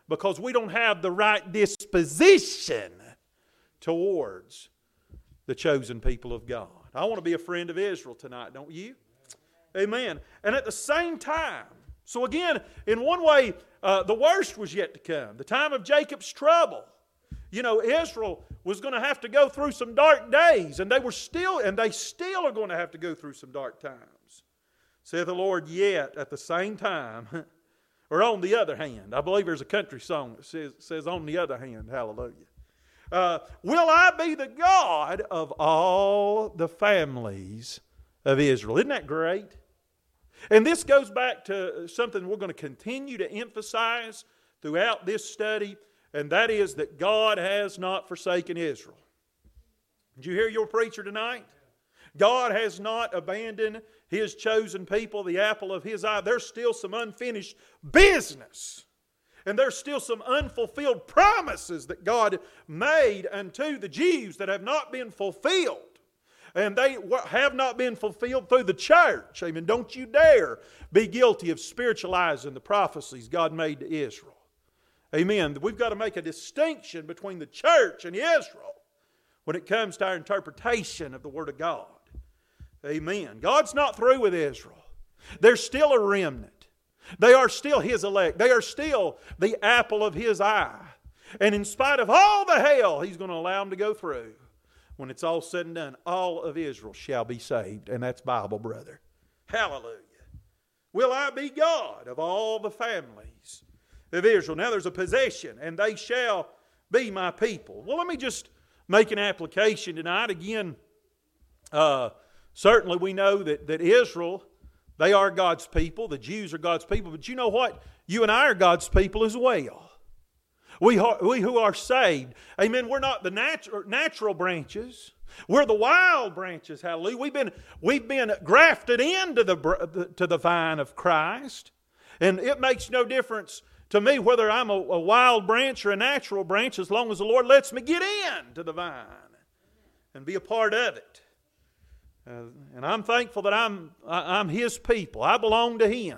because we don't have the right disposition towards the chosen people of God. I want to be a friend of Israel tonight, don't you? Amen. And at the same time, so again, in one way, uh, the worst was yet to come the time of Jacob's trouble. You know, Israel was going to have to go through some dark days, and they were still, and they still are going to have to go through some dark times. Saith the Lord, yet at the same time, or on the other hand. I believe there's a country song that says, says on the other hand, hallelujah. Uh, will I be the God of all the families of Israel? Isn't that great? And this goes back to something we're going to continue to emphasize throughout this study, and that is that God has not forsaken Israel. Did you hear your preacher tonight? God has not abandoned his chosen people, the apple of his eye. There's still some unfinished business and there's still some unfulfilled promises that God made unto the Jews that have not been fulfilled. and they have not been fulfilled through the church. Amen. Don't you dare be guilty of spiritualizing the prophecies God made to Israel. Amen. We've got to make a distinction between the church and Israel when it comes to our interpretation of the Word of God. Amen. God's not through with Israel. There's still a remnant. They are still His elect. They are still the apple of His eye. And in spite of all the hell He's going to allow them to go through, when it's all said and done, all of Israel shall be saved. And that's Bible, brother. Hallelujah. Will I be God of all the families of Israel? Now there's a possession, and they shall be my people. Well, let me just make an application tonight. Again, uh, certainly we know that, that Israel, they are God's people. The Jews are God's people. But you know what? You and I are God's people as well. We, are, we who are saved, amen, we're not the natu- natural branches. We're the wild branches, hallelujah. We've been, we've been grafted into the, to the vine of Christ. And it makes no difference to me whether I'm a, a wild branch or a natural branch as long as the Lord lets me get in to the vine and be a part of it. Uh, and I'm thankful that I'm, I, am His people. I belong to Him.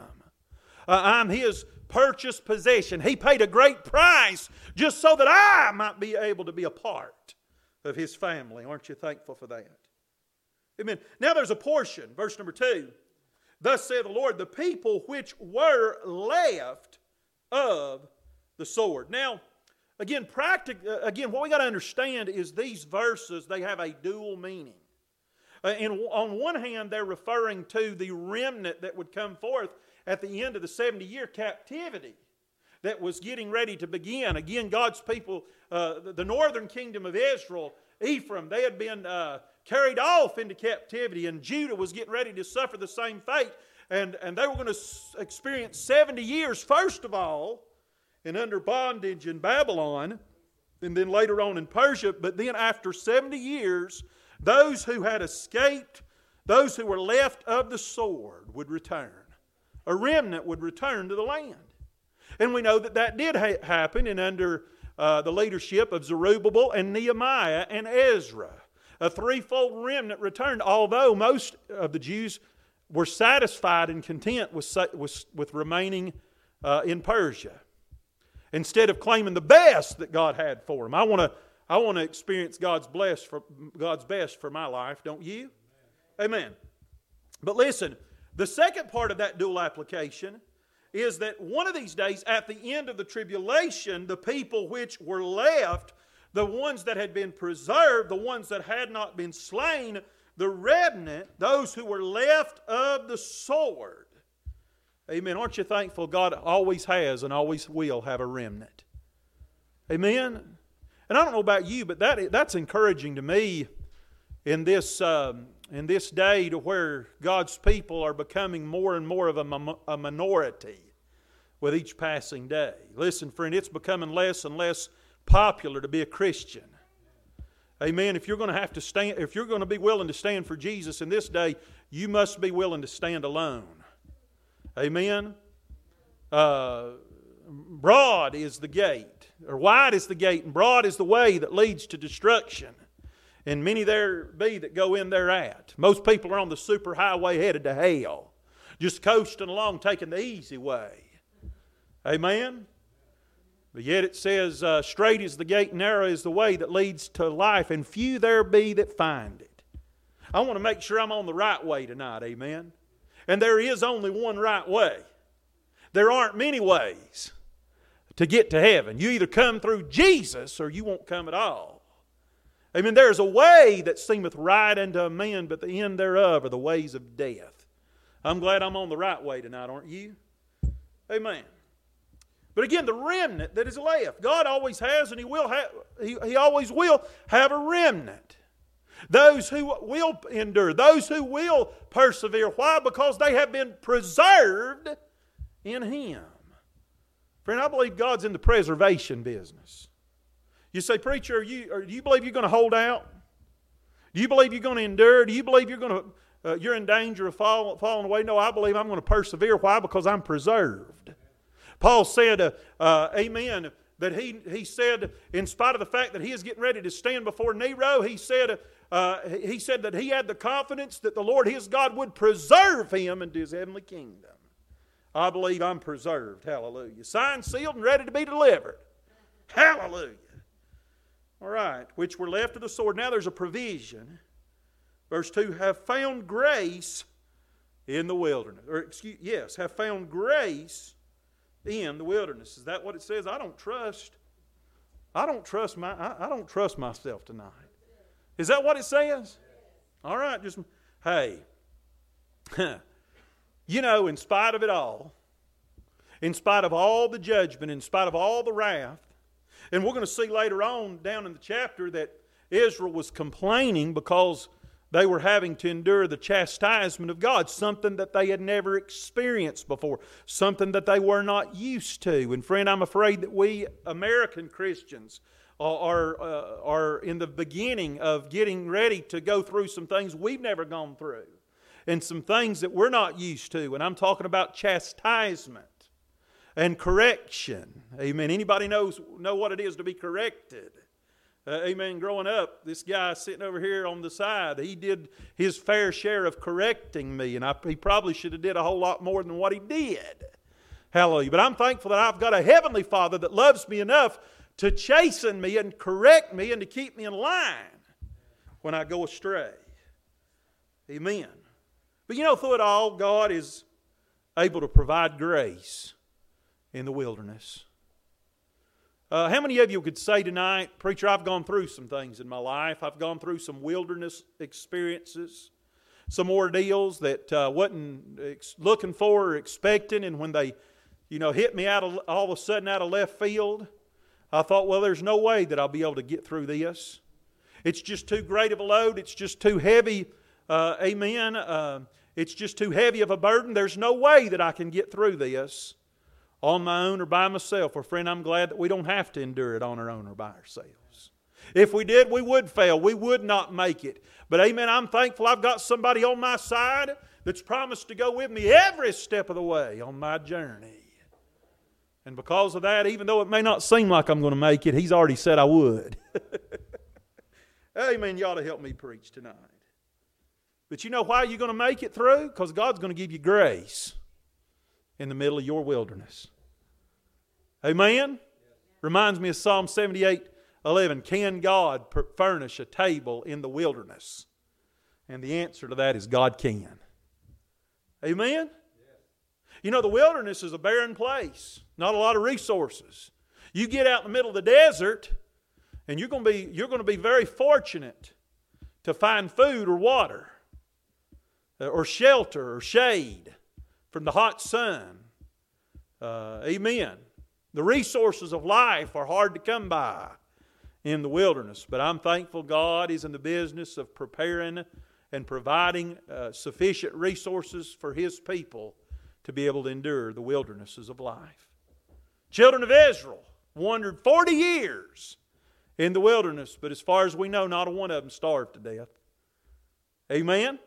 Uh, I'm His purchased possession. He paid a great price just so that I might be able to be a part of His family. Aren't you thankful for that? Amen. Now there's a portion, verse number two. Thus saith the Lord, the people which were left of the sword. Now, again, practic- uh, again, what we got to understand is these verses, they have a dual meaning. Uh, and on one hand, they're referring to the remnant that would come forth at the end of the 70 year captivity that was getting ready to begin. Again, God's people, uh, the northern kingdom of Israel, Ephraim, they had been uh, carried off into captivity, and Judah was getting ready to suffer the same fate. And, and they were going to experience 70 years, first of all, and under bondage in Babylon, and then later on in Persia. But then after 70 years, those who had escaped, those who were left of the sword, would return a remnant would return to the land. And we know that that did ha- happen and under uh, the leadership of Zerubbabel and Nehemiah and Ezra. A threefold remnant returned, although most of the Jews were satisfied and content with, with, with remaining uh, in Persia. Instead of claiming the best that God had for them. I want to I want to experience God's, bless for, God's best for my life, don't you? Amen. But listen, the second part of that dual application is that one of these days, at the end of the tribulation, the people which were left, the ones that had been preserved, the ones that had not been slain, the remnant, those who were left of the sword. Amen. Aren't you thankful God always has and always will have a remnant? Amen. And I don't know about you, but that, that's encouraging to me in this um, in this day to where God's people are becoming more and more of a, a minority with each passing day. Listen, friend, it's becoming less and less popular to be a Christian. Amen. If you're going to have to stand, if you're going to be willing to stand for Jesus in this day, you must be willing to stand alone. Amen. Uh, broad is the gate, or wide is the gate, and broad is the way that leads to destruction and many there be that go in thereat. Most people are on the superhighway headed to hell, just coasting along, taking the easy way. Amen? But yet it says, uh, Straight is the gate, narrow is the way that leads to life, and few there be that find it. I want to make sure I'm on the right way tonight, amen? And there is only one right way. There aren't many ways to get to heaven. You either come through Jesus or you won't come at all. Amen. There is a way that seemeth right unto a man, but the end thereof are the ways of death. I'm glad I'm on the right way tonight, aren't you? Amen. But again, the remnant that is left, God always has and He will have, He, he always will have a remnant. Those who will endure, those who will persevere. Why? Because they have been preserved in Him. Friend, I believe God's in the preservation business. You say, Preacher, are you, are, do you believe you're going to hold out? Do you believe you're going to endure? Do you believe you're going to uh, you're in danger of fall, falling away? No, I believe I'm going to persevere. Why? Because I'm preserved. Paul said, uh, uh, Amen, that he, he said, in spite of the fact that he is getting ready to stand before Nero, he said, uh, he said that he had the confidence that the Lord his God would preserve him into his heavenly kingdom. I believe I'm preserved. Hallelujah. Signed, sealed, and ready to be delivered. Hallelujah. All right, which were left of the sword. Now there's a provision. Verse 2 have found grace in the wilderness. Or, excuse, yes, have found grace in the wilderness. Is that what it says? I don't trust. I don't trust my I, I don't trust myself tonight. Is that what it says? All right, just hey. you know, in spite of it all, in spite of all the judgment, in spite of all the wrath, and we're going to see later on down in the chapter that Israel was complaining because they were having to endure the chastisement of God, something that they had never experienced before, something that they were not used to. And, friend, I'm afraid that we American Christians are, uh, are in the beginning of getting ready to go through some things we've never gone through and some things that we're not used to. And I'm talking about chastisement and correction. Amen. Anybody knows know what it is to be corrected? Uh, amen. Growing up, this guy sitting over here on the side, he did his fair share of correcting me, and I, he probably should have did a whole lot more than what he did. Hallelujah. But I'm thankful that I've got a heavenly Father that loves me enough to chasten me and correct me and to keep me in line when I go astray. Amen. But you know, through it all, God is able to provide grace in the wilderness. Uh, how many of you could say tonight, Preacher, I've gone through some things in my life. I've gone through some wilderness experiences, some ordeals that uh, wasn't ex- looking for or expecting, and when they, you know, hit me out of, all of a sudden out of left field, I thought, well, there's no way that I'll be able to get through this. It's just too great of a load. It's just too heavy. Uh, amen. Uh, it's just too heavy of a burden. There's no way that I can get through this on my own or by myself. Well, friend, I'm glad that we don't have to endure it on our own or by ourselves. If we did, we would fail. We would not make it. But amen, I'm thankful I've got somebody on my side that's promised to go with me every step of the way on my journey. And because of that, even though it may not seem like I'm going to make it, He's already said I would. amen. You ought to help me preach tonight. But you know why you're going to make it through? Because God's going to give you grace in the middle of your wilderness. Amen? Reminds me of Psalm 78 11. Can God furnish a table in the wilderness? And the answer to that is God can. Amen? You know, the wilderness is a barren place, not a lot of resources. You get out in the middle of the desert, and you're going to be, you're going to be very fortunate to find food or water, uh, or shelter or shade from the hot sun. Uh, amen. The resources of life are hard to come by in the wilderness, but I'm thankful God is in the business of preparing and providing uh, sufficient resources for His people to be able to endure the wildernesses of life. Children of Israel wandered 40 years in the wilderness, but as far as we know, not a one of them starved to death. Amen?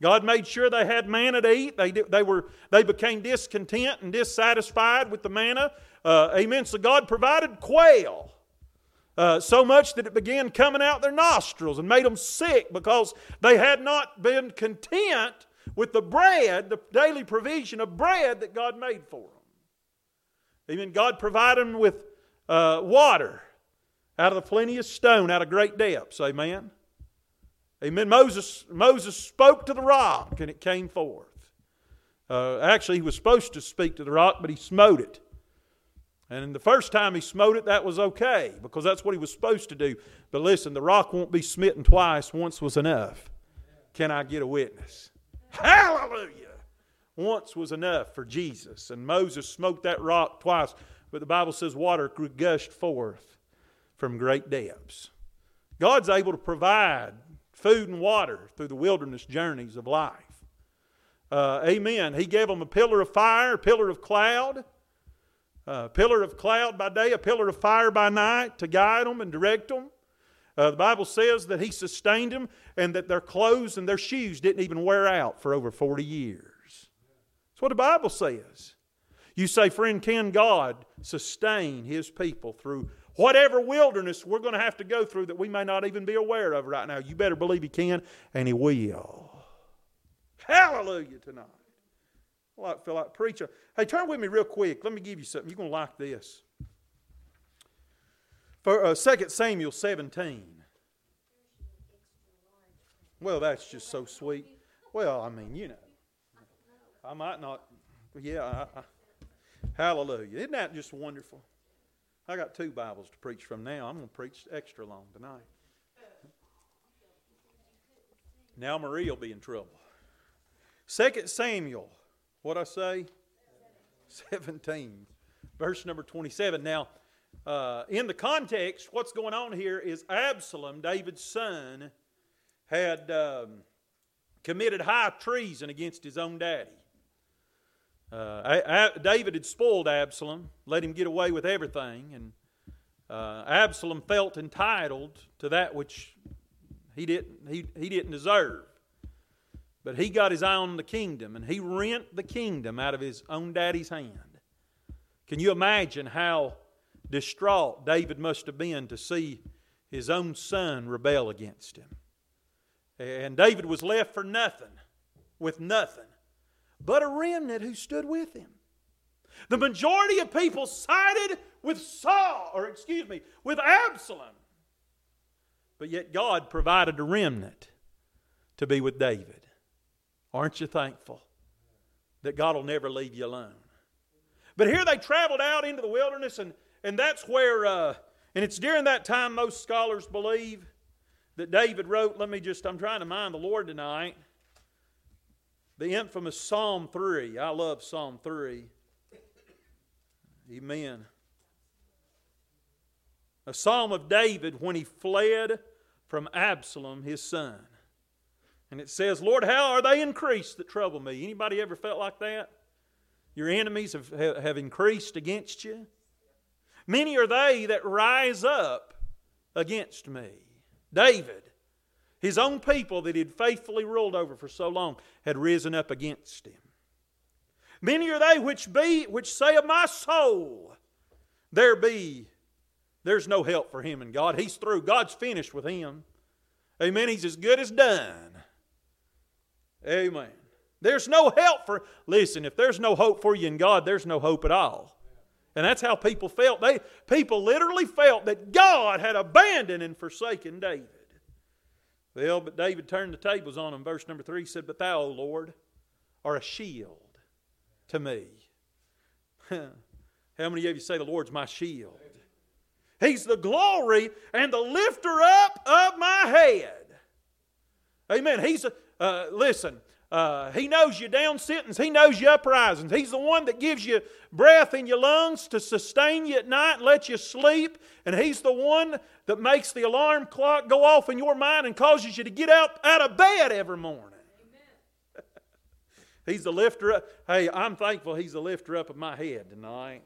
God made sure they had manna to eat. They, they, were, they became discontent and dissatisfied with the manna. Uh, amen. So God provided quail. Uh, so much that it began coming out their nostrils and made them sick because they had not been content with the bread, the daily provision of bread that God made for them. Amen. God provided them with uh, water out of the plenteous stone, out of great depths. Amen. Amen. Moses, Moses spoke to the rock and it came forth. Uh, actually, he was supposed to speak to the rock, but he smote it. And the first time he smote it, that was okay because that's what he was supposed to do. But listen, the rock won't be smitten twice. Once was enough. Can I get a witness? Hallelujah! Once was enough for Jesus. And Moses smote that rock twice. But the Bible says water gushed forth from great depths. God's able to provide food and water through the wilderness journeys of life. Uh, amen. He gave them a pillar of fire, a pillar of cloud, a pillar of cloud by day, a pillar of fire by night to guide them and direct them. Uh, the Bible says that He sustained them and that their clothes and their shoes didn't even wear out for over 40 years. That's what the Bible says. You say, friend, can God sustain His people through Whatever wilderness we're going to have to go through that we may not even be aware of right now, you better believe He can, and He will. Hallelujah tonight. I feel like preaching. Hey, turn with me real quick. Let me give you something. You're going to like this. For uh, 2 Samuel 17. Well, that's just so sweet. Well, I mean, you know. I might not. Yeah. I, I, hallelujah. Isn't that just wonderful? I got two Bibles to preach from now. I'm going to preach extra long tonight. Now Marie will be in trouble. Second Samuel, what I say? 17, verse number 27. Now, uh, in the context, what's going on here is Absalom, David's son, had um, committed high treason against his own daddy. Uh, David had spoiled Absalom, let him get away with everything, and uh, Absalom felt entitled to that which he didn't, he, he didn't deserve. But he got his eye on the kingdom, and he rent the kingdom out of his own daddy's hand. Can you imagine how distraught David must have been to see his own son rebel against him? And David was left for nothing, with nothing, but a remnant who stood with him. The majority of people sided with Saul, or excuse me, with Absalom. But yet God provided a remnant to be with David. Aren't you thankful that God will never leave you alone? But here they traveled out into the wilderness, and, and that's where, uh, and it's during that time most scholars believe that David wrote. Let me just, I'm trying to mind the Lord tonight. The infamous Psalm 3. I love Psalm 3. Amen. A psalm of David when he fled from Absalom, his son. And it says, Lord, how are they increased that trouble me? Anybody ever felt like that? Your enemies have, have increased against you? Many are they that rise up against me. David, his own people that he'd faithfully ruled over for so long, had risen up against him. Many are they which be which say of my soul, there be, there's no help for him in God. He's through. God's finished with him. Amen. He's as good as done. Amen. There's no help for, listen, if there's no hope for you in God, there's no hope at all. And that's how people felt. They, people literally felt that God had abandoned and forsaken David. Well, but David turned the tables on him. Verse number three said, But thou, O Lord, are a shield to me. How many of you say the Lord's my shield? He's the glory and the lifter up of my head. Amen. He's a, uh, listen, uh, he knows your down sittings. He knows you uprisings. He's the one that gives you breath in your lungs to sustain you at night and let you sleep. And He's the one that makes the alarm clock go off in your mind and causes you to get out, out of bed every morning. he's the lifter up. Hey, I'm thankful He's the lifter up of my head tonight.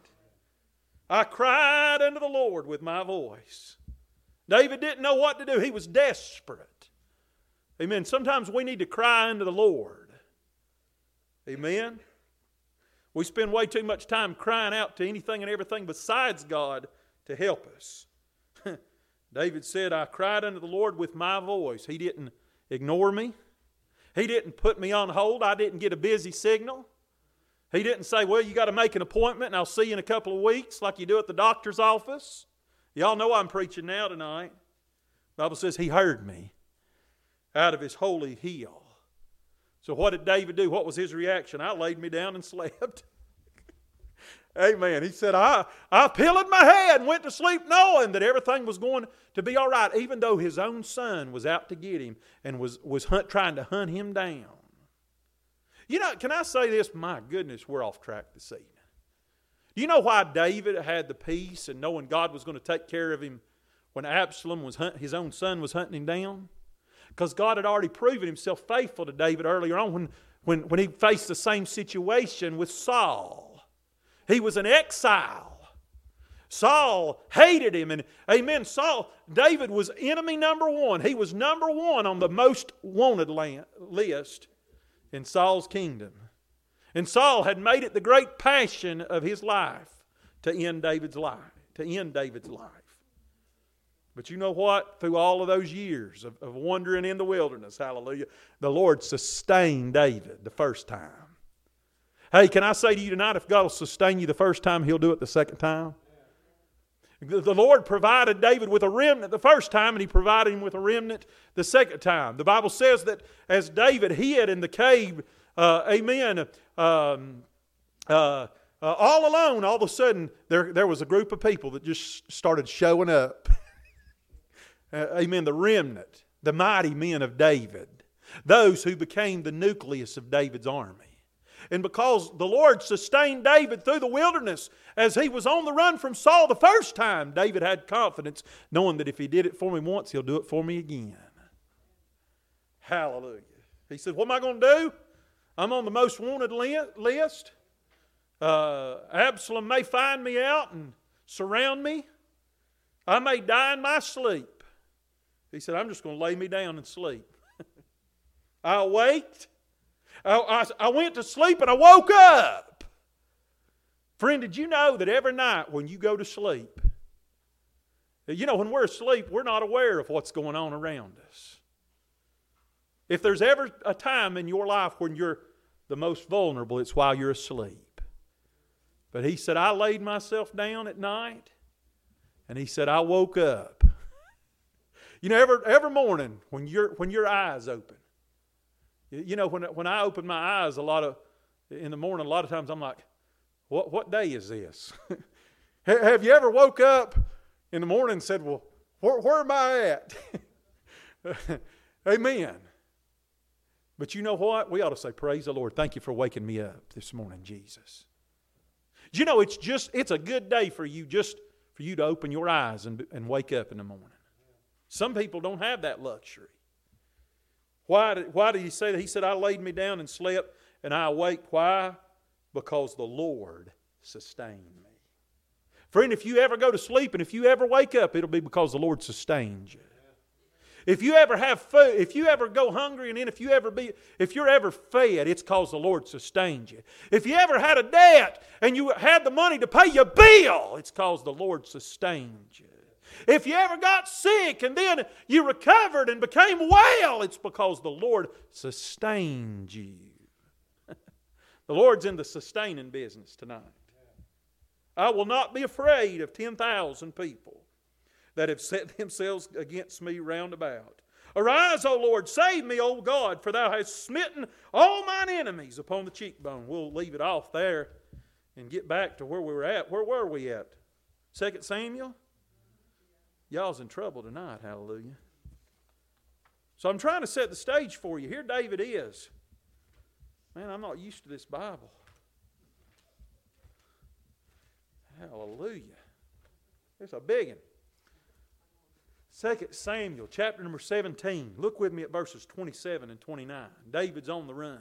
I cried unto the Lord with my voice. David didn't know what to do, he was desperate. Amen. Sometimes we need to cry unto the Lord. Amen. We spend way too much time crying out to anything and everything besides God to help us. David said, I cried unto the Lord with my voice. He didn't ignore me. He didn't put me on hold. I didn't get a busy signal. He didn't say, Well, you got to make an appointment and I'll see you in a couple of weeks, like you do at the doctor's office. Y'all know I'm preaching now tonight. The Bible says he heard me out of his holy hill. So, what did David do? What was his reaction? I laid me down and slept. Amen. He said, I, I pillowed my head and went to sleep knowing that everything was going to be all right, even though his own son was out to get him and was, was hunt, trying to hunt him down. You know, can I say this? My goodness, we're off track this evening. Do you know why David had the peace and knowing God was going to take care of him when Absalom was hunt, his own son was hunting him down? Because God had already proven himself faithful to David earlier on when, when, when he faced the same situation with Saul. He was an exile. Saul hated him, and amen. Saul, David was enemy number one. He was number one on the most wanted list in Saul's kingdom. And Saul had made it the great passion of his life to end David's life, to end David's life. But you know what? Through all of those years of, of wandering in the wilderness, hallelujah, the Lord sustained David the first time. Hey, can I say to you tonight, if God will sustain you the first time, He'll do it the second time? The Lord provided David with a remnant the first time, and He provided him with a remnant the second time. The Bible says that as David hid in the cave, uh, amen, um, uh, uh, all alone, all of a sudden, there, there was a group of people that just started showing up. Uh, amen. The remnant, the mighty men of David, those who became the nucleus of David's army. And because the Lord sustained David through the wilderness as he was on the run from Saul the first time, David had confidence knowing that if he did it for me once, he'll do it for me again. Hallelujah. He said, What am I going to do? I'm on the most wanted list. Uh, Absalom may find me out and surround me. I may die in my sleep. He said, I'm just going to lay me down and sleep. I waked. I, I, I went to sleep and I woke up. Friend, did you know that every night when you go to sleep, you know, when we're asleep, we're not aware of what's going on around us. If there's ever a time in your life when you're the most vulnerable, it's while you're asleep. But he said, I laid myself down at night, and he said, I woke up. You know, every, every morning when, your when your eyes open, you know, when, when I open my eyes a lot of, in the morning, a lot of times I'm like, what, what day is this? Have you ever woke up in the morning and said, well, where, where am I at? Amen. But you know what? We ought to say, Praise the Lord. Thank you for waking me up this morning, Jesus. You know it's just it's a good day for you just for you to open your eyes and, and wake up in the morning. Some people don't have that luxury. Why did, why did he say that? He said, I laid me down and slept, and I awake. Why? Because the Lord sustained me. Friend, if you ever go to sleep and if you ever wake up, it'll be because the Lord sustained you. If you ever have food, if you ever go hungry, and then if you ever be, if you're ever fed, it's because the Lord sustained you. If you ever had a debt and you had the money to pay your bill, it's because the Lord sustained you. If you ever got sick and then you recovered and became well, it's because the Lord sustained you. the Lord's in the sustaining business tonight. I will not be afraid of 10,000 people that have set themselves against me round about. Arise, O Lord, save me, O God, for thou hast smitten all mine enemies upon the cheekbone. We'll leave it off there and get back to where we were at. Where were we at? Second Samuel? Y'all's in trouble tonight, hallelujah. So I'm trying to set the stage for you. Here David is. Man, I'm not used to this Bible. Hallelujah. It's a big one. 2 Samuel chapter number 17. Look with me at verses 27 and 29. David's on the run.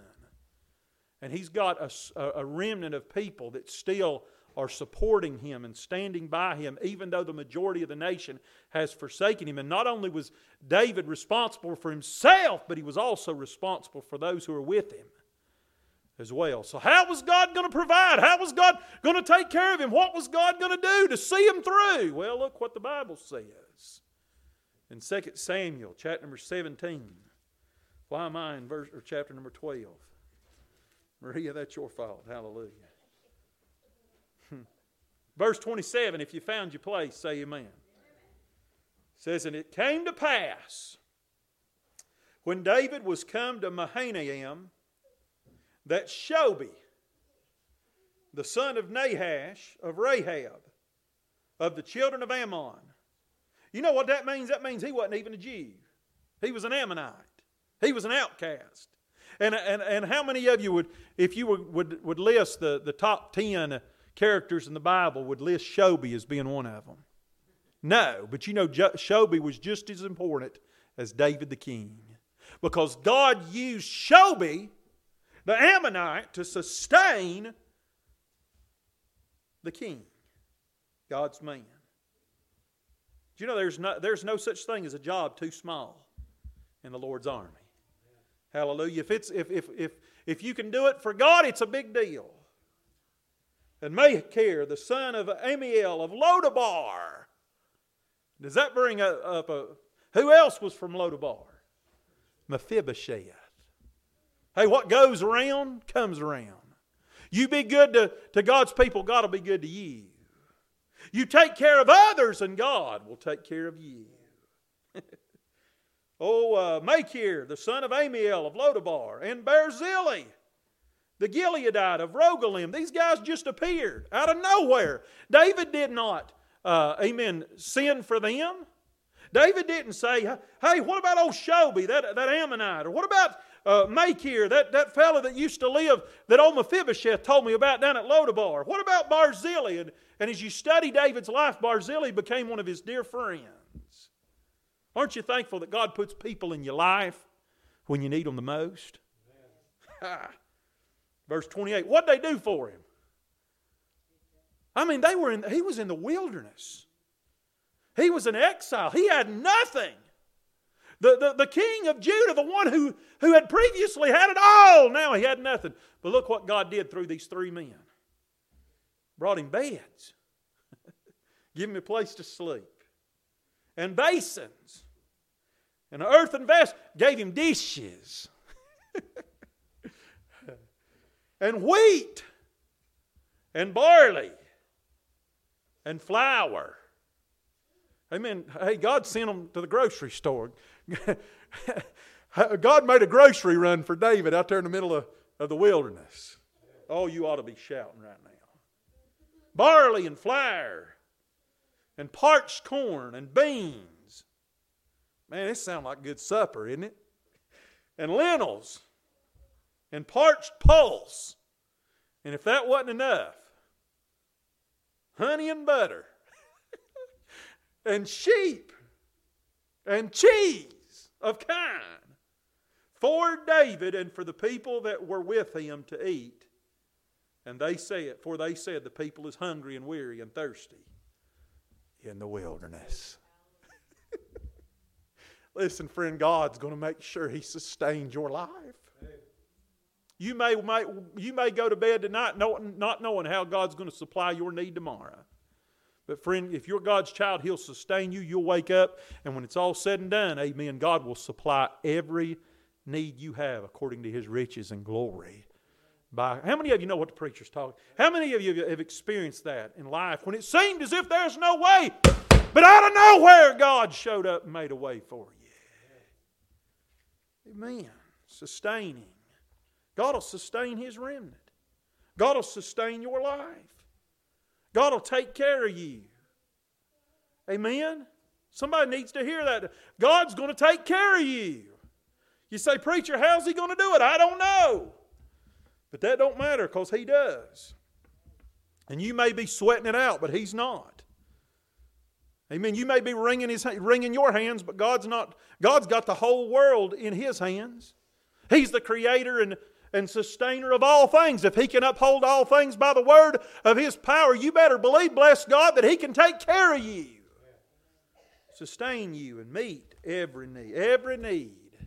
And he's got a, a remnant of people that still are supporting him and standing by him, even though the majority of the nation has forsaken him. And not only was David responsible for himself, but he was also responsible for those who are with him as well. So, how was God going to provide? How was God going to take care of him? What was God going to do to see him through? Well, look what the Bible says in 2 Samuel, chapter number 17. Why am I in verse, or chapter number 12? Maria, that's your fault. Hallelujah. Verse 27, if you found your place, say amen. It says, And it came to pass when David was come to Mahanaim that Shobi, the son of Nahash of Rahab, of the children of Ammon, you know what that means? That means he wasn't even a Jew. He was an Ammonite. He was an outcast. And, and, and how many of you would, if you would, would, would list the, the top 10 characters in the Bible, would list Shobi as being one of them? No, but you know, Shobi was just as important as David the king. Because God used Shobi, the Ammonite, to sustain the king, God's man. Do you know there's no, there's no such thing as a job too small in the Lord's army? Hallelujah. If, it's, if, if, if, if you can do it for God, it's a big deal. And Machir, the son of Ammiel of Lodebar, Does that bring up a. Who else was from Lodebar? Mephibosheth. Hey, what goes around comes around. You be good to, to God's people, God will be good to you. You take care of others, and God will take care of you. oh, uh, Machir, the son of Ammiel of Lodebar, and Barzillai, the Gileadite of Rogelim. These guys just appeared out of nowhere. David did not, uh, amen, sin for them. David didn't say, hey, what about old Shobi, that, that Ammonite? Or what about uh, Machir, that, that fellow that used to live, that old Mephibosheth told me about down at Lodebar? What about Barzillai? And, and as you study David's life, Barzillai became one of his dear friends. Aren't you thankful that God puts people in your life when you need them the most? Verse 28. What'd they do for him? I mean, they were in, he was in the wilderness. He was in exile. He had nothing. The, the, the king of Judah, the one who, who had previously had it all, now he had nothing. But look what God did through these three men brought him beds, give him a place to sleep, and basins, and an earthen vessel, gave him dishes, and wheat, and barley, and flour. Amen. Hey, God sent them to the grocery store. God made a grocery run for David out there in the middle of, of the wilderness. Oh, you ought to be shouting right now. Barley and flour, and parched corn and beans. Man, this sounds like good supper, isn't it? And lentils and parched pulse. And if that wasn't enough, honey and butter and sheep and cheese of kind for David and for the people that were with him to eat. And they said, for they said, the people is hungry and weary and thirsty in the wilderness. Listen, friend, God's going to make sure He sustains your life. You may, may, you may go to bed tonight not knowing how God's going to supply your need tomorrow. But, friend, if you're God's child, He'll sustain you. You'll wake up, and when it's all said and done, amen, God will supply every need you have according to His riches and glory. By, how many of you know what the preacher's talking? How many of you have experienced that in life when it seemed as if there's no way, but out of nowhere God showed up and made a way for you? Amen. Sustaining. God will sustain His remnant. God will sustain your life. God will take care of you. Amen? Somebody needs to hear that. God's going to take care of you. You say, Preacher, how's He going to do it? I don't know. But that don't matter because He does. And you may be sweating it out, but He's not. Amen. You may be wringing, his, wringing your hands, but God's not. God's got the whole world in His hands. He's the creator and and sustainer of all things. If He can uphold all things by the word of His power, you better believe, bless God, that He can take care of you, sustain you, and meet every need. Every need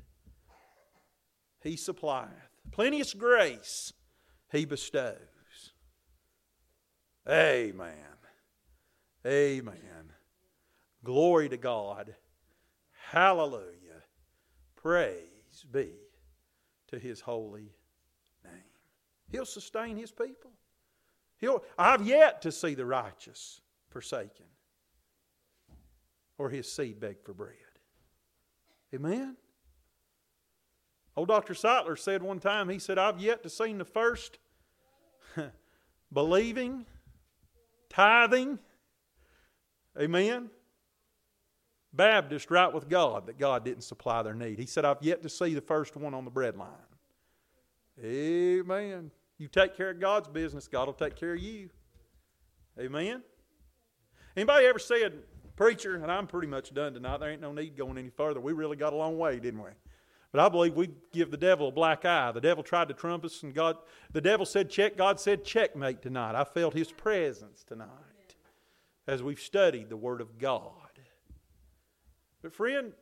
He supplieth. Plenteous grace He bestows. Amen. Amen. Glory to God. Hallelujah. Praise be to His holy He'll sustain his people. He'll, I've yet to see the righteous forsaken or his seed beg for bread. Amen? Old Dr. Seitler said one time, he said, I've yet to see the first believing, tithing, amen, Baptist right with God that God didn't supply their need. He said, I've yet to see the first one on the bread line. Amen. You take care of God's business, God will take care of you. Amen. Anybody ever said, preacher, and I'm pretty much done tonight. There ain't no need going any further. We really got a long way, didn't we? But I believe we give the devil a black eye. The devil tried to trump us, and God, the devil said check. God said checkmate tonight. I felt His presence tonight as we've studied the Word of God. But friend,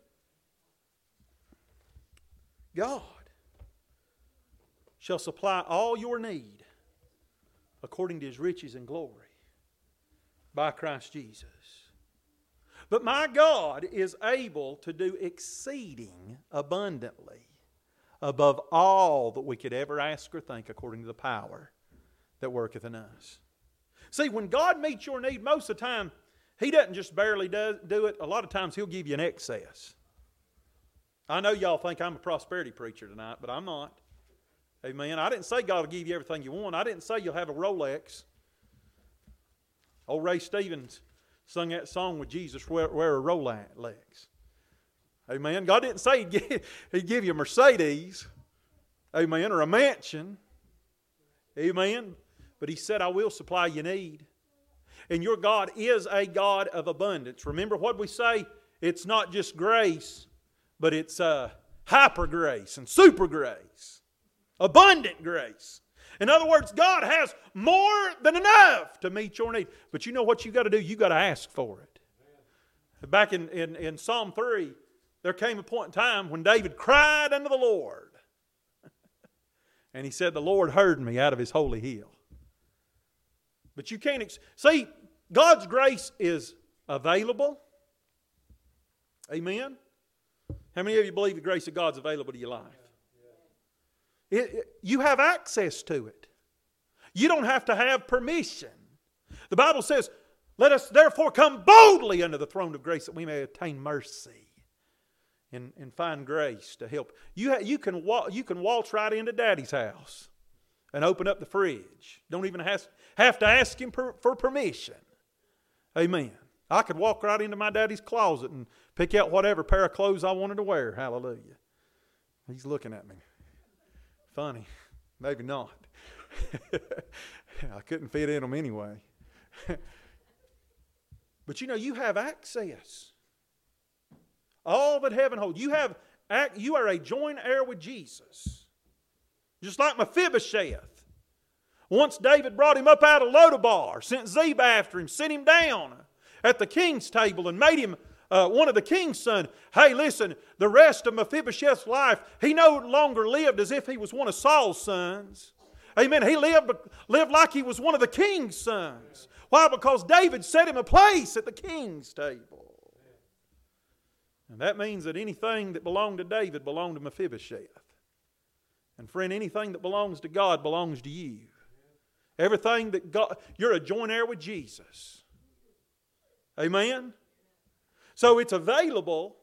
God shall supply all your need according to his riches and glory by Christ Jesus. But my God is able to do exceeding abundantly above all that we could ever ask or think according to the power that worketh in us. See, when God meets your need, most of the time, He doesn't just barely do, do it. A lot of times, He'll give you an excess. I know y'all think I'm a prosperity preacher tonight, but I'm not. Amen. I didn't say God will give you everything you want. I didn't say you'll have a Rolex. Old Ray Stevens sung that song with Jesus, wear, wear a Rolex. Amen. God didn't say he'd give, he'd give you a Mercedes, amen, or a mansion. Amen. But He said, I will supply your need. And your God is a God of abundance. Remember what we say? It's not just grace, but it's uh, hyper grace and super grace, abundant grace. In other words, God has more than enough to meet your need. But you know what you got to do? You got to ask for it. Back in, in, in Psalm 3, there came a point in time when David cried unto the Lord. and he said, The Lord heard me out of his holy hill. But you can't ex- see, God's grace is available. Amen. How many of you believe the grace of God's available to your life? It, it, you have access to it. You don't have to have permission. The Bible says, Let us therefore come boldly unto the throne of grace that we may obtain mercy and, and find grace to help. You, ha- you, can wa- you can waltz right into daddy's house and open up the fridge. Don't even have, have to ask him per, for permission. Amen. I could walk right into my daddy's closet and pick out whatever pair of clothes I wanted to wear. Hallelujah. He's looking at me. Funny. Maybe not. I couldn't fit in them anyway. but you know, you have access. All that heaven holds. You have you are a joint heir with Jesus. Just like Mephibosheth. Once David brought him up out of Lodebar, sent Ziba after him, sent him down at the king's table, and made him uh, one of the king's son. Hey, listen, the rest of Mephibosheth's life, he no longer lived as if he was one of Saul's sons. Amen. He lived, lived like he was one of the king's sons. Why? Because David set him a place at the king's table. And that means that anything that belonged to David belonged to Mephibosheth. And friend, anything that belongs to God belongs to you. Everything that God, you're a joint heir with Jesus. Amen? So it's available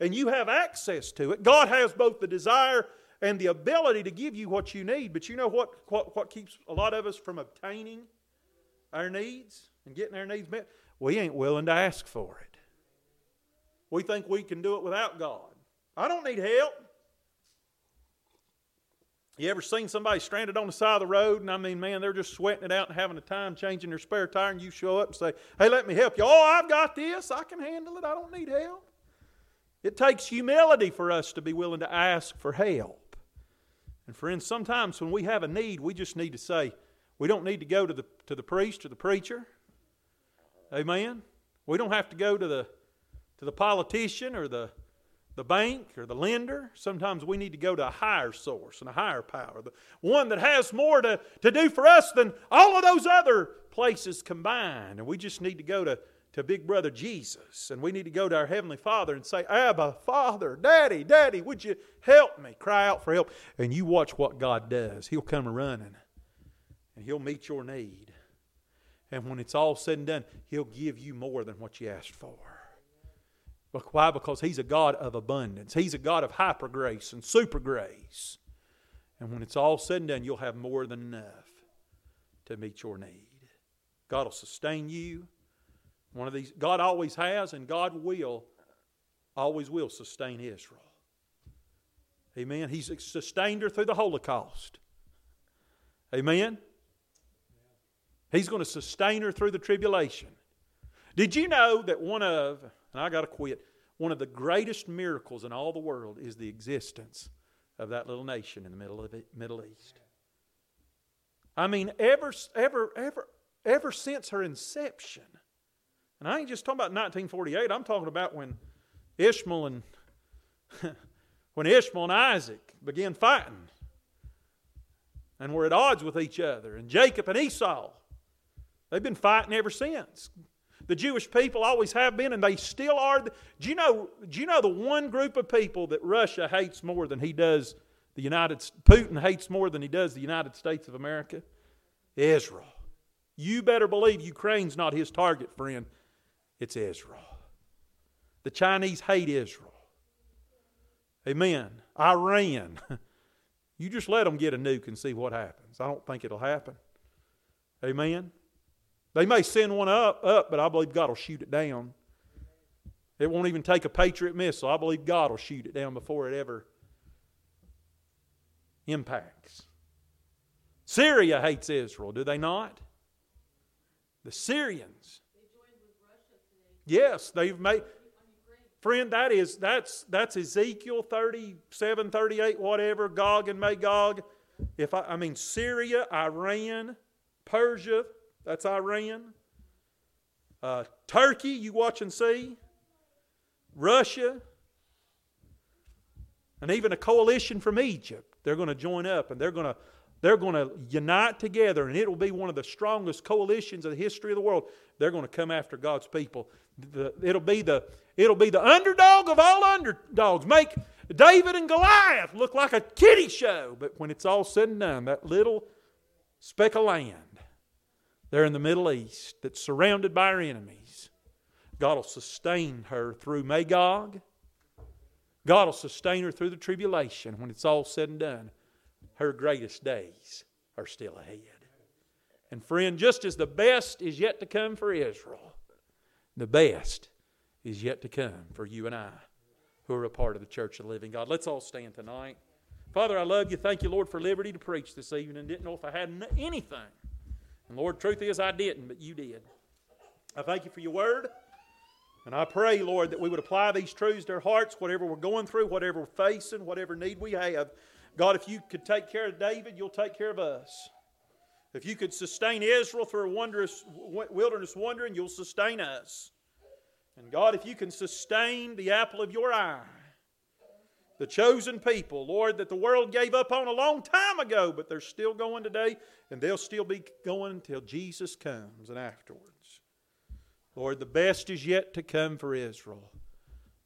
and you have access to it. God has both the desire and the ability to give you what you need. But you know what, what, what keeps a lot of us from obtaining our needs and getting our needs met? We ain't willing to ask for it. We think we can do it without God. I don't need help. You ever seen somebody stranded on the side of the road, and I mean, man, they're just sweating it out and having a time changing their spare tire, and you show up and say, Hey, let me help you. Oh, I've got this. I can handle it. I don't need help. It takes humility for us to be willing to ask for help. And friends, sometimes when we have a need, we just need to say, we don't need to go to the, to the priest or the preacher. Amen. We don't have to go to the, to the politician or the the bank or the lender. Sometimes we need to go to a higher source and a higher power, the one that has more to, to do for us than all of those other places combined. And we just need to go to, to Big Brother Jesus. And we need to go to our Heavenly Father and say, Abba, Father, Daddy, Daddy, would you help me? Cry out for help. And you watch what God does. He'll come running and He'll meet your need. And when it's all said and done, He'll give you more than what you asked for. Why? Because He's a God of abundance. He's a God of hyper grace and super grace. And when it's all said and done, you'll have more than enough to meet your need. God will sustain you. One of these, God always has, and God will, always will sustain Israel. Amen. He's sustained her through the Holocaust. Amen. He's going to sustain her through the tribulation. Did you know that one of and I got to quit. One of the greatest miracles in all the world is the existence of that little nation in the middle of the Middle East. I mean, ever, ever, ever, ever since her inception, and I ain't just talking about 1948. I'm talking about when Ishmael and when Ishmael and Isaac began fighting and were at odds with each other, and Jacob and Esau. They've been fighting ever since. The Jewish people always have been, and they still are. Do you know? Do you know the one group of people that Russia hates more than he does the United? Putin hates more than he does the United States of America. Israel. You better believe Ukraine's not his target, friend. It's Israel. The Chinese hate Israel. Amen. Iran. You just let them get a nuke and see what happens. I don't think it'll happen. Amen. They may send one up, up, but I believe God will shoot it down. It won't even take a Patriot missile. I believe God will shoot it down before it ever impacts. Syria hates Israel, do they not? The Syrians. Yes, they've made Friend, that is that's that's Ezekiel 37, 38, whatever, Gog and Magog. If I, I mean Syria, Iran, Persia, that's Iran. Uh, Turkey, you watch and see. Russia, and even a coalition from Egypt. They're going to join up and they're going to they're going to unite together, and it will be one of the strongest coalitions of the history of the world. They're going to come after God's people. The, it'll be the it'll be the underdog of all underdogs. Make David and Goliath look like a kiddie show, but when it's all said and done, that little speck of land there in the Middle East that's surrounded by our enemies, God will sustain her through Magog. God will sustain her through the tribulation when it's all said and done. Her greatest days are still ahead. And friend, just as the best is yet to come for Israel, the best is yet to come for you and I who are a part of the church of the living God. Let's all stand tonight. Father, I love you. Thank you, Lord, for liberty to preach this evening. Didn't know if I had anything. And Lord, truth is, I didn't, but you did. I thank you for your word. And I pray, Lord, that we would apply these truths to our hearts, whatever we're going through, whatever we're facing, whatever need we have. God, if you could take care of David, you'll take care of us. If you could sustain Israel through a wondrous wilderness wandering, you'll sustain us. And God, if you can sustain the apple of your eye, the chosen people, Lord, that the world gave up on a long time ago, but they're still going today, and they'll still be going until Jesus comes and afterwards. Lord, the best is yet to come for Israel.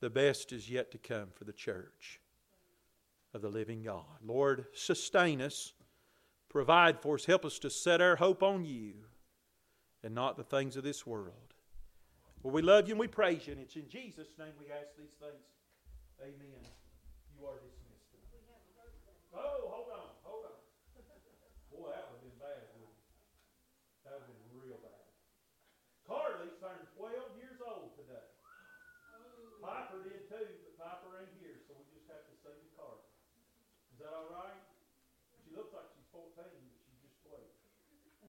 The best is yet to come for the church of the living God. Lord, sustain us Provide for us. Help us to set our hope on you and not the things of this world. Well, we love you and we praise you, and it's in Jesus' name we ask these things. Amen. You are